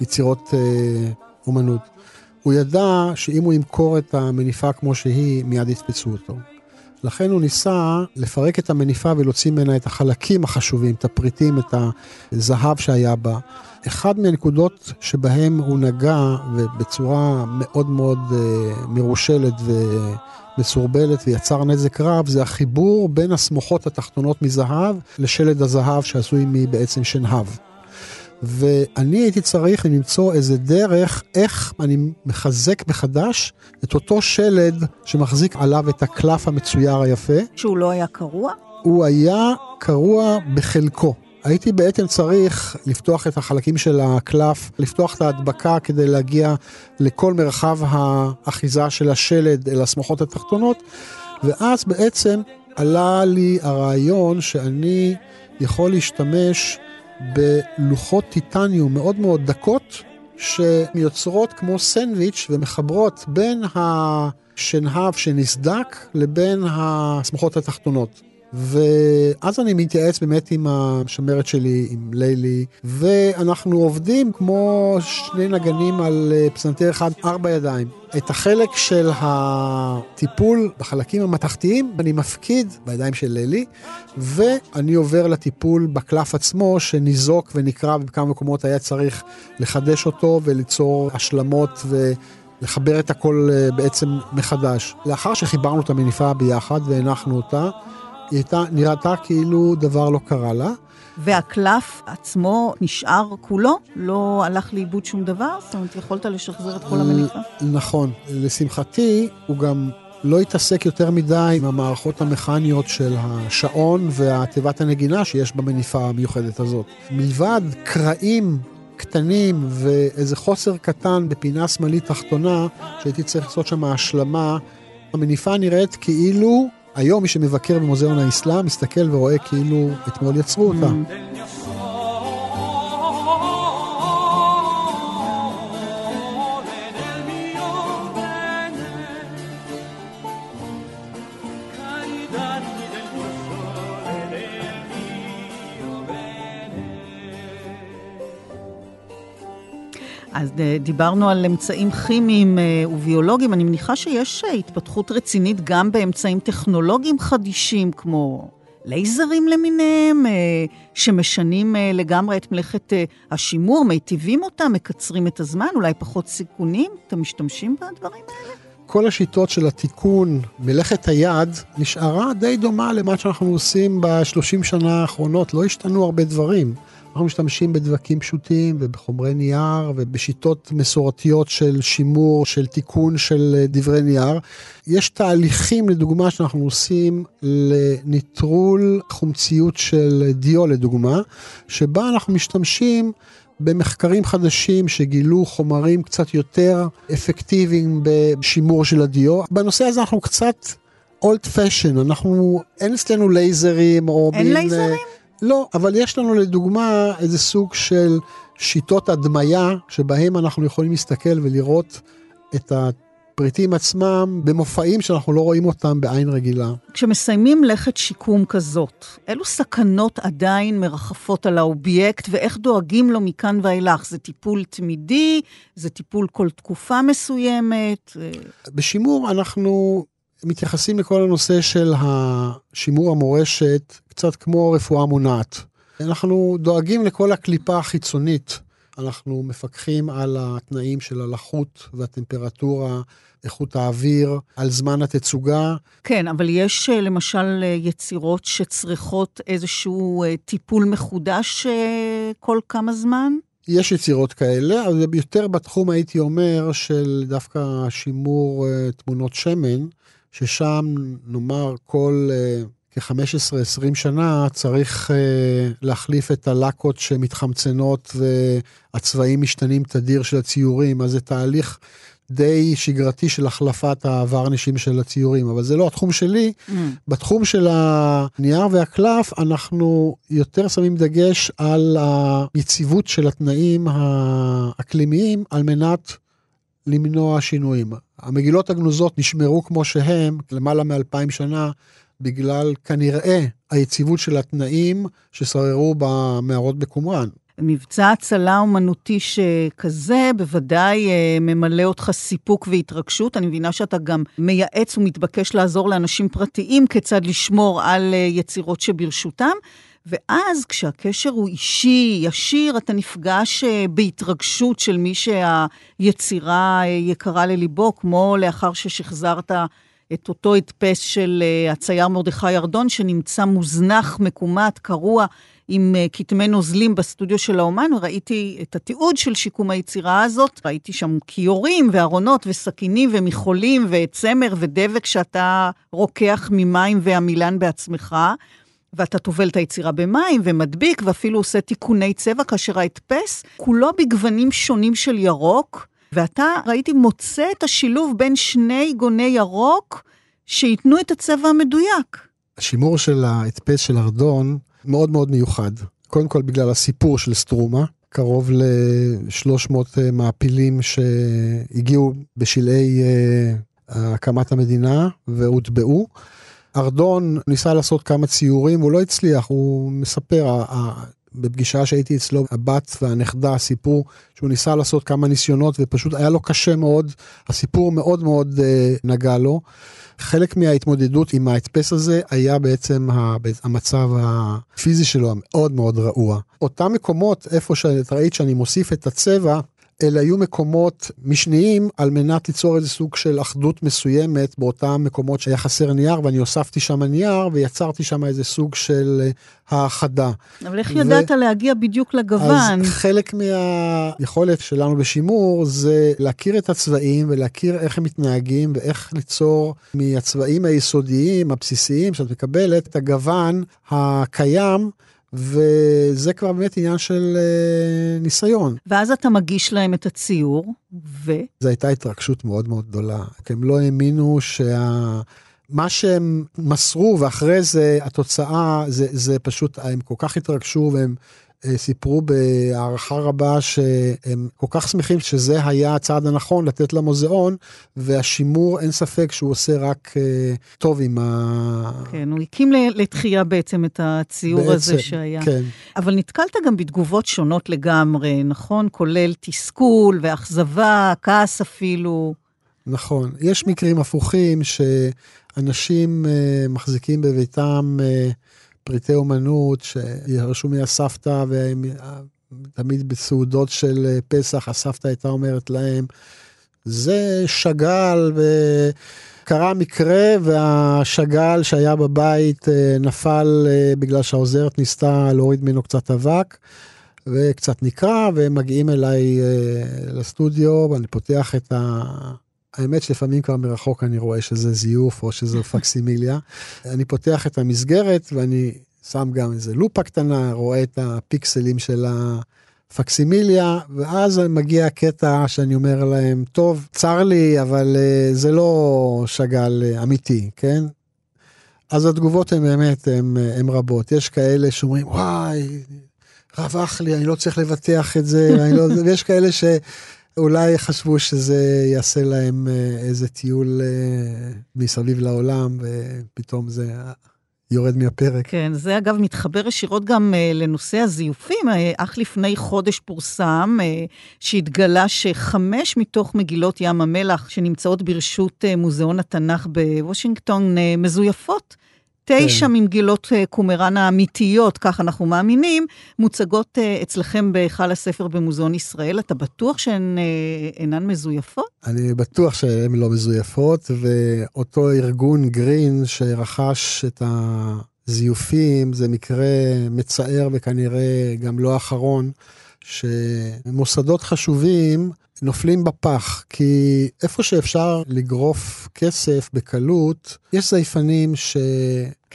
ביצירות אה, אומנות. הוא ידע שאם הוא ימכור את המניפה כמו שהיא, מיד יתפסו אותו. לכן הוא ניסה לפרק את המניפה ולהוציא ממנה את החלקים החשובים, את הפריטים, את הזהב שהיה בה. אחד מהנקודות שבהם הוא נגע, ובצורה מאוד מאוד uh, מרושלת ומסורבלת ויצר נזק רב, זה החיבור בין השמוחות התחתונות מזהב לשלד הזהב שעשוי מבעצם שנהב. ואני הייתי צריך למצוא איזה דרך איך אני מחזק מחדש את אותו שלד שמחזיק עליו את הקלף המצויר היפה. שהוא לא היה קרוע? הוא היה קרוע בחלקו. הייתי בעצם צריך לפתוח את החלקים של הקלף, לפתוח את ההדבקה כדי להגיע לכל מרחב האחיזה של השלד אל השמחות התחתונות, ואז בעצם עלה לי הרעיון שאני יכול להשתמש בלוחות טיטניום מאוד מאוד דקות, שיוצרות כמו סנדוויץ' ומחברות בין השנהב שנסדק לבין השמחות התחתונות. ואז אני מתייעץ באמת עם המשמרת שלי, עם לילי, ואנחנו עובדים כמו שני נגנים על אה, פסנתר אחד, ארבע ידיים. את החלק של הטיפול בחלקים המתכתיים אני מפקיד בידיים של לילי, ואני עובר לטיפול בקלף עצמו שניזוק ונקרע, ובכמה מקומות היה צריך לחדש אותו וליצור השלמות ו... לחבר את הכל אה, בעצם מחדש. לאחר שחיברנו את המניפה ביחד והנחנו אותה, היא הייתה, נראתה כאילו דבר לא קרה לה. והקלף עצמו נשאר כולו? לא הלך לאיבוד שום דבר? זאת אומרת, יכולת לשחזר את כל המניפה? נכון. לשמחתי, הוא גם לא התעסק יותר מדי עם המערכות המכניות של השעון והתיבת הנגינה שיש במניפה המיוחדת הזאת. מלבד קרעים קטנים ואיזה חוסר קטן בפינה שמאלית תחתונה, שהייתי צריך לעשות שם השלמה, המניפה נראית כאילו היום מי שמבקר במוזיאון האסלאם מסתכל ורואה כאילו אתמול יצרו אותה. אז אה, דיברנו על אמצעים כימיים אה, וביולוגיים, אני מניחה שיש אה, התפתחות רצינית גם באמצעים טכנולוגיים חדישים, כמו לייזרים למיניהם, שמשנים לגמרי את מלאכת השימור, מיטיבים אותה, מקצרים את הזמן, אולי פחות סיכונים. אתם משתמשים בדברים האלה? כל השיטות של התיקון, מלאכת היד, נשארה די דומה למה שאנחנו עושים בשלושים שנה האחרונות, לא השתנו הרבה דברים. אנחנו משתמשים בדבקים פשוטים ובחומרי נייר ובשיטות מסורתיות של שימור, של תיקון של דברי נייר. יש תהליכים, לדוגמה, שאנחנו עושים לניטרול חומציות של דיו, לדוגמה, שבה אנחנו משתמשים במחקרים חדשים שגילו חומרים קצת יותר אפקטיביים בשימור של הדיו. בנושא הזה אנחנו קצת old fashioned, אנחנו, אין אצלנו לייזרים או... אין מין, לייזרים? לא, אבל יש לנו לדוגמה איזה סוג של שיטות הדמיה, שבהם אנחנו יכולים להסתכל ולראות את הפריטים עצמם במופעים שאנחנו לא רואים אותם בעין רגילה. כשמסיימים לכת שיקום כזאת, אילו סכנות עדיין מרחפות על האובייקט ואיך דואגים לו מכאן ואילך? זה טיפול תמידי? זה טיפול כל תקופה מסוימת? בשימור אנחנו מתייחסים לכל הנושא של השימור המורשת קצת כמו רפואה מונעת. אנחנו דואגים לכל הקליפה החיצונית. אנחנו מפקחים על התנאים של הלחות והטמפרטורה, איכות האוויר, על זמן התצוגה. כן, אבל יש אה, למשל אה, יצירות שצריכות איזשהו אה, טיפול מחודש כל כמה זמן? יש יצירות כאלה, אבל יותר בתחום הייתי אומר של דווקא שימור תמונות שמן, ששם נאמר כל כ-15-20 שנה צריך uh, להחליף את הלקות שמתחמצנות והצבעים משתנים תדיר של הציורים, אז זה תהליך די שגרתי של החלפת הוורנישים של הציורים, אבל זה לא התחום שלי. Mm. בתחום של הנייר והקלף אנחנו יותר שמים דגש על היציבות של התנאים האקלימיים על מנת למנוע שינויים. המגילות הגנוזות נשמרו כמו שהם למעלה מאלפיים שנה בגלל כנראה היציבות של התנאים ששררו במערות בקומראן. מבצע הצלה אומנותי שכזה בוודאי אה, ממלא אותך סיפוק והתרגשות. אני מבינה שאתה גם מייעץ ומתבקש לעזור לאנשים פרטיים כיצד לשמור על אה, יצירות שברשותם. ואז כשהקשר הוא אישי, ישיר, אתה נפגש אה, בהתרגשות של מי שהיצירה יקרה לליבו, כמו לאחר ששחזרת את אותו הדפס של uh, הצייר מרדכי ירדון, שנמצא מוזנח, מקומט, קרוע, עם uh, כתמי נוזלים בסטודיו של האומן, וראיתי את התיעוד של שיקום היצירה הזאת. ראיתי שם כיורים וארונות וסכינים ומכחולים וצמר ודבק שאתה רוקח ממים והמילן בעצמך. ואתה טובל את היצירה במים ומדביק, ואפילו עושה תיקוני צבע, כאשר ההדפס כולו בגוונים שונים של ירוק, ואתה, ראיתי, מוצא את השילוב בין שני גוני ירוק שייתנו את הצבע המדויק. השימור של ההדפס של ארדון מאוד מאוד מיוחד. קודם כל בגלל הסיפור של סטרומה, קרוב ל-300 אה, מעפילים שהגיעו בשלהי אה, הקמת המדינה והוטבעו. ארדון ניסה לעשות כמה ציורים, הוא לא הצליח, הוא מספר, בפגישה שהייתי אצלו, הבת והנכדה סיפרו שהוא ניסה לעשות כמה ניסיונות ופשוט היה לו קשה מאוד, הסיפור מאוד מאוד אה, נגע לו. חלק מההתמודדות עם ההדפס הזה היה בעצם המצב הפיזי שלו המאוד מאוד רעוע. אותם מקומות איפה שאת ראית שאני מוסיף את הצבע, אלה היו מקומות משניים על מנת ליצור איזה סוג של אחדות מסוימת באותם מקומות שהיה חסר נייר ואני הוספתי שם נייר ויצרתי שם איזה סוג של אה, האחדה. אבל איך ו... ידעת להגיע בדיוק לגוון? אז חלק מהיכולת שלנו בשימור זה להכיר את הצבעים ולהכיר איך הם מתנהגים ואיך ליצור מהצבעים היסודיים הבסיסיים שאת מקבלת את הגוון הקיים. וזה כבר באמת עניין של uh, ניסיון. ואז אתה מגיש להם את הציור, ו... זו הייתה התרגשות מאוד מאוד גדולה, כי הם לא האמינו שה... מה שהם מסרו ואחרי זה התוצאה זה, זה פשוט הם כל כך התרגשו והם אה, סיפרו בהערכה רבה שהם כל כך שמחים שזה היה הצעד הנכון לתת למוזיאון, והשימור אין ספק שהוא עושה רק אה, טוב עם ה... כן, הוא הקים לתחייה בעצם את הציור בעצם, הזה שהיה. כן. אבל נתקלת גם בתגובות שונות לגמרי, נכון? כולל תסכול ואכזבה, כעס אפילו. נכון, יש מקרים הפוכים שאנשים uh, מחזיקים בביתם פריטי אומנות שירשו מהסבתא, והם תמיד בסעודות של אה, פסח, הסבתא הייתה אומרת להם, זה שגל, וקרה מקרה, והשגל שהיה בבית אה, נפל אה, בגלל שהעוזרת ניסתה להוריד ממנו קצת אבק. וקצת נקרא, והם מגיעים אליי לסטודיו, ואני פותח את ה... האמת שלפעמים כבר מרחוק אני רואה שזה זיוף או שזה פקסימיליה. אני פותח את המסגרת ואני שם גם איזה לופה קטנה, רואה את הפיקסלים של הפקסימיליה, ואז מגיע הקטע שאני אומר להם, טוב, צר לי, אבל uh, זה לא שגל uh, אמיתי, כן? אז התגובות הן באמת, הן רבות. יש כאלה שאומרים, וואי, רווח לי, אני לא צריך לבטח את זה, לא... ויש כאלה ש... אולי חשבו שזה יעשה להם אה, איזה טיול אה, מסביב לעולם, ופתאום זה יורד מהפרק. כן, זה אגב מתחבר ישירות גם לנושא הזיופים. אך לפני חודש פורסם שהתגלה שחמש מתוך מגילות ים המלח שנמצאות ברשות מוזיאון התנ"ך בוושינגטון מזויפות. תשע כן. ממגילות אה, קומראן האמיתיות, כך אנחנו מאמינים, מוצגות אה, אצלכם בהיכל הספר במוזיאון ישראל. אתה בטוח שהן אה, אינן מזויפות? אני בטוח שהן לא מזויפות, ואותו ארגון גרין שרכש את הזיופים, זה מקרה מצער וכנראה גם לא אחרון, שמוסדות חשובים נופלים בפח, כי איפה שאפשר לגרוף כסף בקלות, יש זייפנים ש...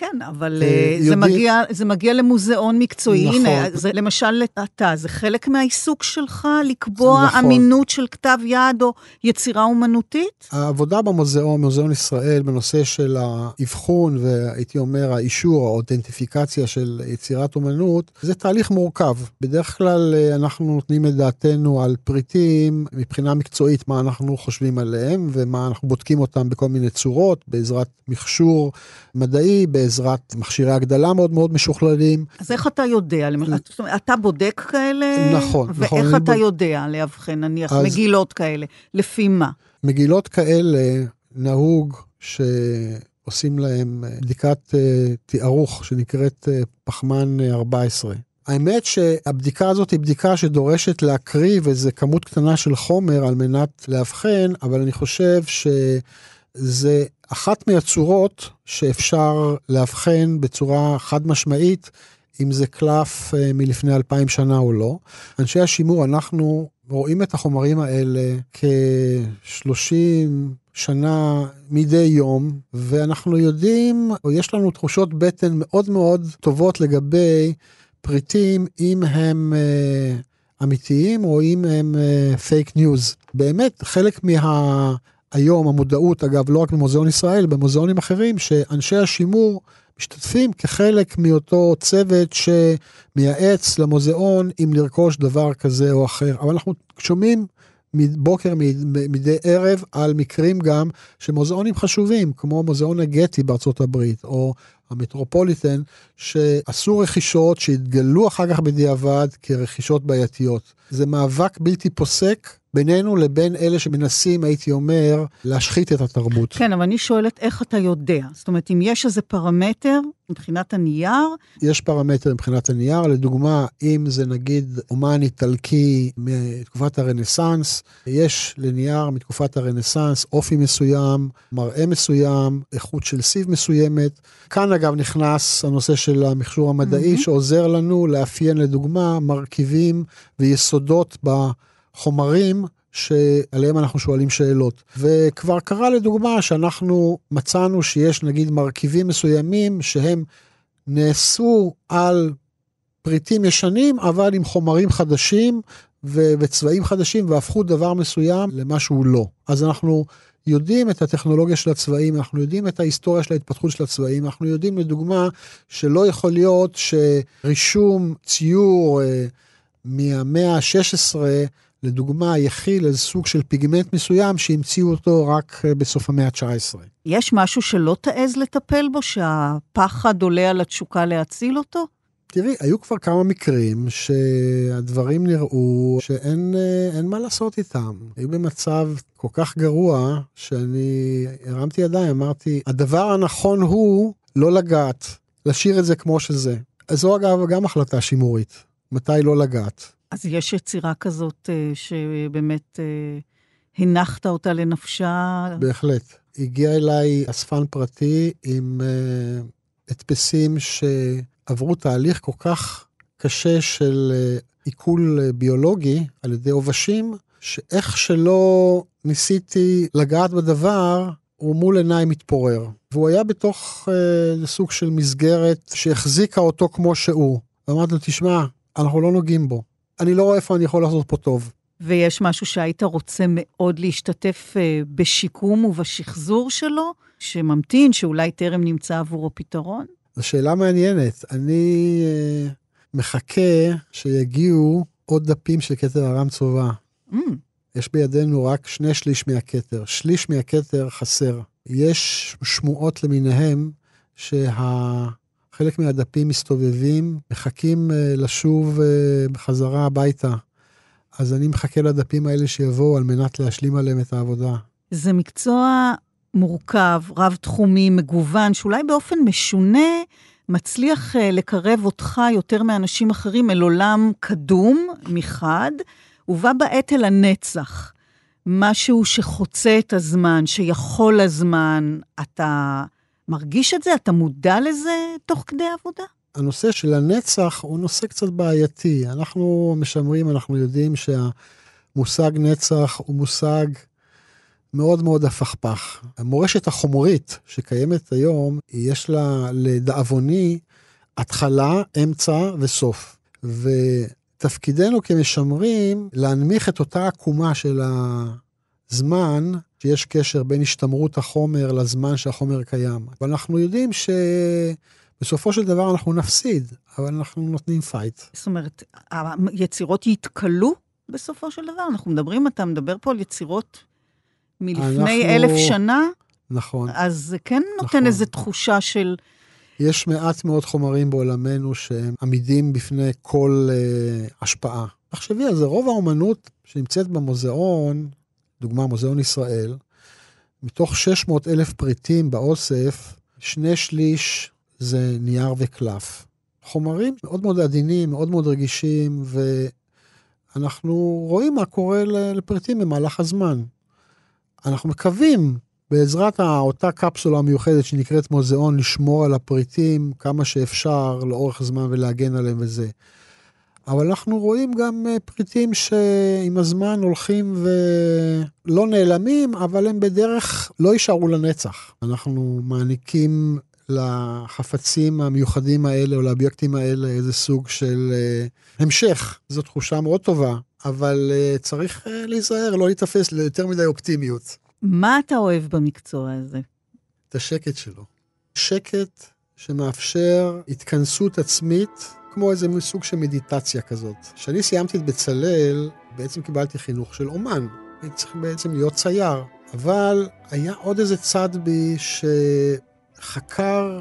כן, אבל אה, זה, יודעים... מגיע, זה מגיע למוזיאון מקצועי. נכון. הנה, זה, למשל, אתה, זה חלק מהעיסוק שלך לקבוע נכון. אמינות של כתב יד או יצירה אומנותית? העבודה במוזיאון, מוזיאון ישראל, בנושא של האבחון והייתי אומר האישור, האותנטיפיקציה של יצירת אומנות, זה תהליך מורכב. בדרך כלל אה, אנחנו נותנים את דעתנו על פריטים מבחינה מקצועית, מה אנחנו חושבים עליהם ומה אנחנו בודקים אותם בכל מיני צורות, בעזרת מכשור מדעי, בעזרת מכשירי הגדלה מאוד מאוד משוכללים. אז איך אתה יודע? זאת אומרת, אתה בודק כאלה? נכון, נכון. ואיך אתה יודע לאבחן, נניח, אז... מגילות כאלה? לפי מה? מגילות כאלה, נהוג שעושים להם בדיקת אה, תיארוך שנקראת אה, פחמן 14. האמת שהבדיקה הזאת היא בדיקה שדורשת להקריב איזה כמות קטנה של חומר על מנת לאבחן, אבל אני חושב שזה אחת מהצורות שאפשר לאבחן בצורה חד משמעית אם זה קלף אה, מלפני אלפיים שנה או לא. אנשי השימור, אנחנו רואים את החומרים האלה כ-30 שנה מדי יום, ואנחנו יודעים, או יש לנו תחושות בטן מאוד מאוד טובות לגבי פריטים, אם הם uh, אמיתיים או אם הם fake uh, news. באמת, חלק מה... היום המודעות, אגב, לא רק במוזיאון ישראל, במוזיאונים אחרים, שאנשי השימור משתתפים כחלק מאותו צוות שמייעץ למוזיאון אם לרכוש דבר כזה או אחר. אבל אנחנו שומעים מבוקר, מדי ערב, על מקרים גם שמוזיאונים חשובים, כמו מוזיאון הגטי בארצות הברית, או המטרופוליטן, שעשו רכישות שהתגלו אחר כך בדיעבד כרכישות בעייתיות. זה מאבק בלתי פוסק בינינו לבין אלה שמנסים, הייתי אומר, להשחית את התרבות. כן, אבל אני שואלת איך אתה יודע. זאת אומרת, אם יש איזה פרמטר מבחינת הנייר? יש פרמטר מבחינת הנייר, לדוגמה, אם זה נגיד אומן איטלקי מתקופת הרנסאנס, יש לנייר מתקופת הרנסאנס אופי מסוים, מראה מסוים, איכות של סיב מסוימת. כאן אגב נכנס הנושא של המכשור המדעי, mm-hmm. שעוזר לנו לאפיין לדוגמה מרכיבים ויסודות בחומרים שעליהם אנחנו שואלים שאלות. וכבר קרה לדוגמה שאנחנו מצאנו שיש נגיד מרכיבים מסוימים שהם נעשו על פריטים ישנים, אבל עם חומרים חדשים וצבעים חדשים והפכו דבר מסוים למה שהוא לא. אז אנחנו יודעים את הטכנולוגיה של הצבעים, אנחנו יודעים את ההיסטוריה של ההתפתחות של הצבעים, אנחנו יודעים לדוגמה שלא יכול להיות שרישום ציור אה, מהמאה ה-16 לדוגמה, יכיל איזה סוג של פיגמנט מסוים שהמציאו אותו רק אה, בסוף המאה ה-19. יש משהו שלא תעז לטפל בו, שהפחד עולה על התשוקה להציל אותו? תראי, היו כבר כמה מקרים שהדברים נראו שאין אה, מה לעשות איתם. היו במצב כל כך גרוע, שאני הרמתי ידיים, אמרתי, הדבר הנכון הוא לא לגעת, להשאיר את זה כמו שזה. זו אגב גם החלטה שימורית, מתי לא לגעת. אז יש יצירה כזאת אה, שבאמת אה, הנחת אותה לנפשה? בהחלט. הגיע אליי אספן פרטי עם הדפסים שעברו תהליך כל כך קשה של עיכול ביולוגי על ידי עובשים, שאיך שלא ניסיתי לגעת בדבר, הוא מול עיניי מתפורר. והוא היה בתוך אה, סוג של מסגרת שהחזיקה אותו כמו שהוא. ואמרתי לו, תשמע, אנחנו לא נוגעים בו. אני לא רואה איפה אני יכול לעשות פה טוב. ויש משהו שהיית רוצה מאוד להשתתף אה, בשיקום ובשחזור שלו, שממתין, שאולי טרם נמצא עבורו פתרון? זו שאלה מעניינת. אני אה, מחכה שיגיעו עוד דפים של כתר ארם צובה. Mm. יש בידינו רק שני שליש מהכתר, שליש מהכתר חסר. יש שמועות למיניהם שהחלק מהדפים מסתובבים, מחכים אה, לשוב אה, בחזרה הביתה. אז אני מחכה לדפים האלה שיבואו על מנת להשלים עליהם את העבודה. זה מקצוע מורכב, רב-תחומי, מגוון, שאולי באופן משונה מצליח אה, לקרב אותך יותר מאנשים אחרים אל עולם קדום מחד, ובה בעת אל הנצח. משהו שחוצה את הזמן, שיכול לזמן. אתה מרגיש את זה? אתה מודע לזה תוך כדי עבודה? הנושא של הנצח הוא נושא קצת בעייתי. אנחנו משמרים, אנחנו יודעים שהמושג נצח הוא מושג מאוד מאוד הפכפך. המורשת החומרית שקיימת היום, יש לה לדאבוני התחלה, אמצע וסוף. ותפקידנו כמשמרים להנמיך את אותה עקומה של הזמן, שיש קשר בין השתמרות החומר לזמן שהחומר קיים. ואנחנו יודעים שבסופו של דבר אנחנו נפסיד, אבל אנחנו נותנים פייט. זאת אומרת, היצירות יתכלו בסופו של דבר? אנחנו מדברים, אתה מדבר פה על יצירות מלפני אנחנו... אלף שנה. נכון. אז זה כן נותן נכון. איזו תחושה של... יש מעט מאוד חומרים בעולמנו שהם עמידים בפני כל uh, השפעה. תחשבי על זה, רוב האומנות שנמצאת במוזיאון, דוגמה מוזיאון ישראל, מתוך 600 אלף פריטים באוסף, שני שליש זה נייר וקלף. חומרים מאוד מאוד עדינים, מאוד מאוד רגישים, ואנחנו רואים מה קורה לפריטים במהלך הזמן. אנחנו מקווים בעזרת אותה קפסולה המיוחדת שנקראת מוזיאון לשמור על הפריטים כמה שאפשר לאורך זמן ולהגן עליהם וזה. אבל אנחנו רואים גם אה, פריטים שעם הזמן הולכים ולא נעלמים, אבל הם בדרך לא יישארו לנצח. אנחנו מעניקים לחפצים המיוחדים האלה או לאובייקטים האלה איזה סוג של uh, המשך. זו תחושה מאוד טובה, אבל uh, צריך uh, להיזהר, לא להיתפס ליותר מדי אופטימיות. מה אתה אוהב במקצוע הזה? את השקט שלו. שקט שמאפשר התכנסות עצמית, כמו איזה סוג של מדיטציה כזאת. כשאני סיימתי את בצלאל, בעצם קיבלתי חינוך של אומן. הייתי צריך בעצם להיות צייר. אבל היה עוד איזה צד בי שחקר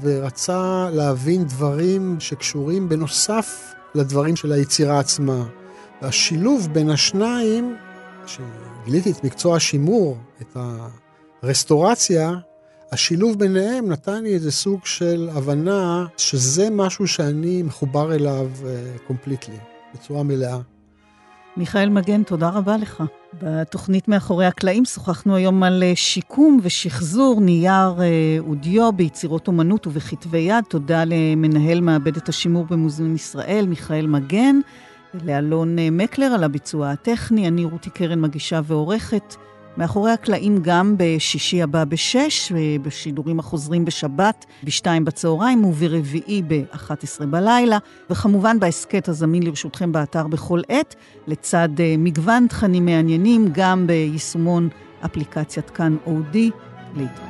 ורצה להבין דברים שקשורים בנוסף לדברים של היצירה עצמה. והשילוב בין השניים, כשגיליתי את מקצוע השימור, את הרסטורציה, השילוב ביניהם נתן לי איזה סוג של הבנה שזה משהו שאני מחובר אליו completely, אה, אה, בצורה מלאה. מיכאל מגן, תודה רבה לך. בתוכנית מאחורי הקלעים שוחחנו היום על אה, שיקום ושחזור נייר אה, ודיו ביצירות אומנות ובכתבי יד. תודה למנהל מעבדת השימור במוזיאון ישראל, מיכאל מגן, ולאלון מקלר על הביצוע הטכני. אני רותי קרן מגישה ועורכת. מאחורי הקלעים גם בשישי הבא בשש, בשידורים החוזרים בשבת בשתיים בצהריים וברביעי ב-11 בלילה, וכמובן בהסכת הזמין לרשותכם באתר בכל עת, לצד אה, מגוון תכנים מעניינים, גם ביישומון אפליקציית כאן אודי. להתראות.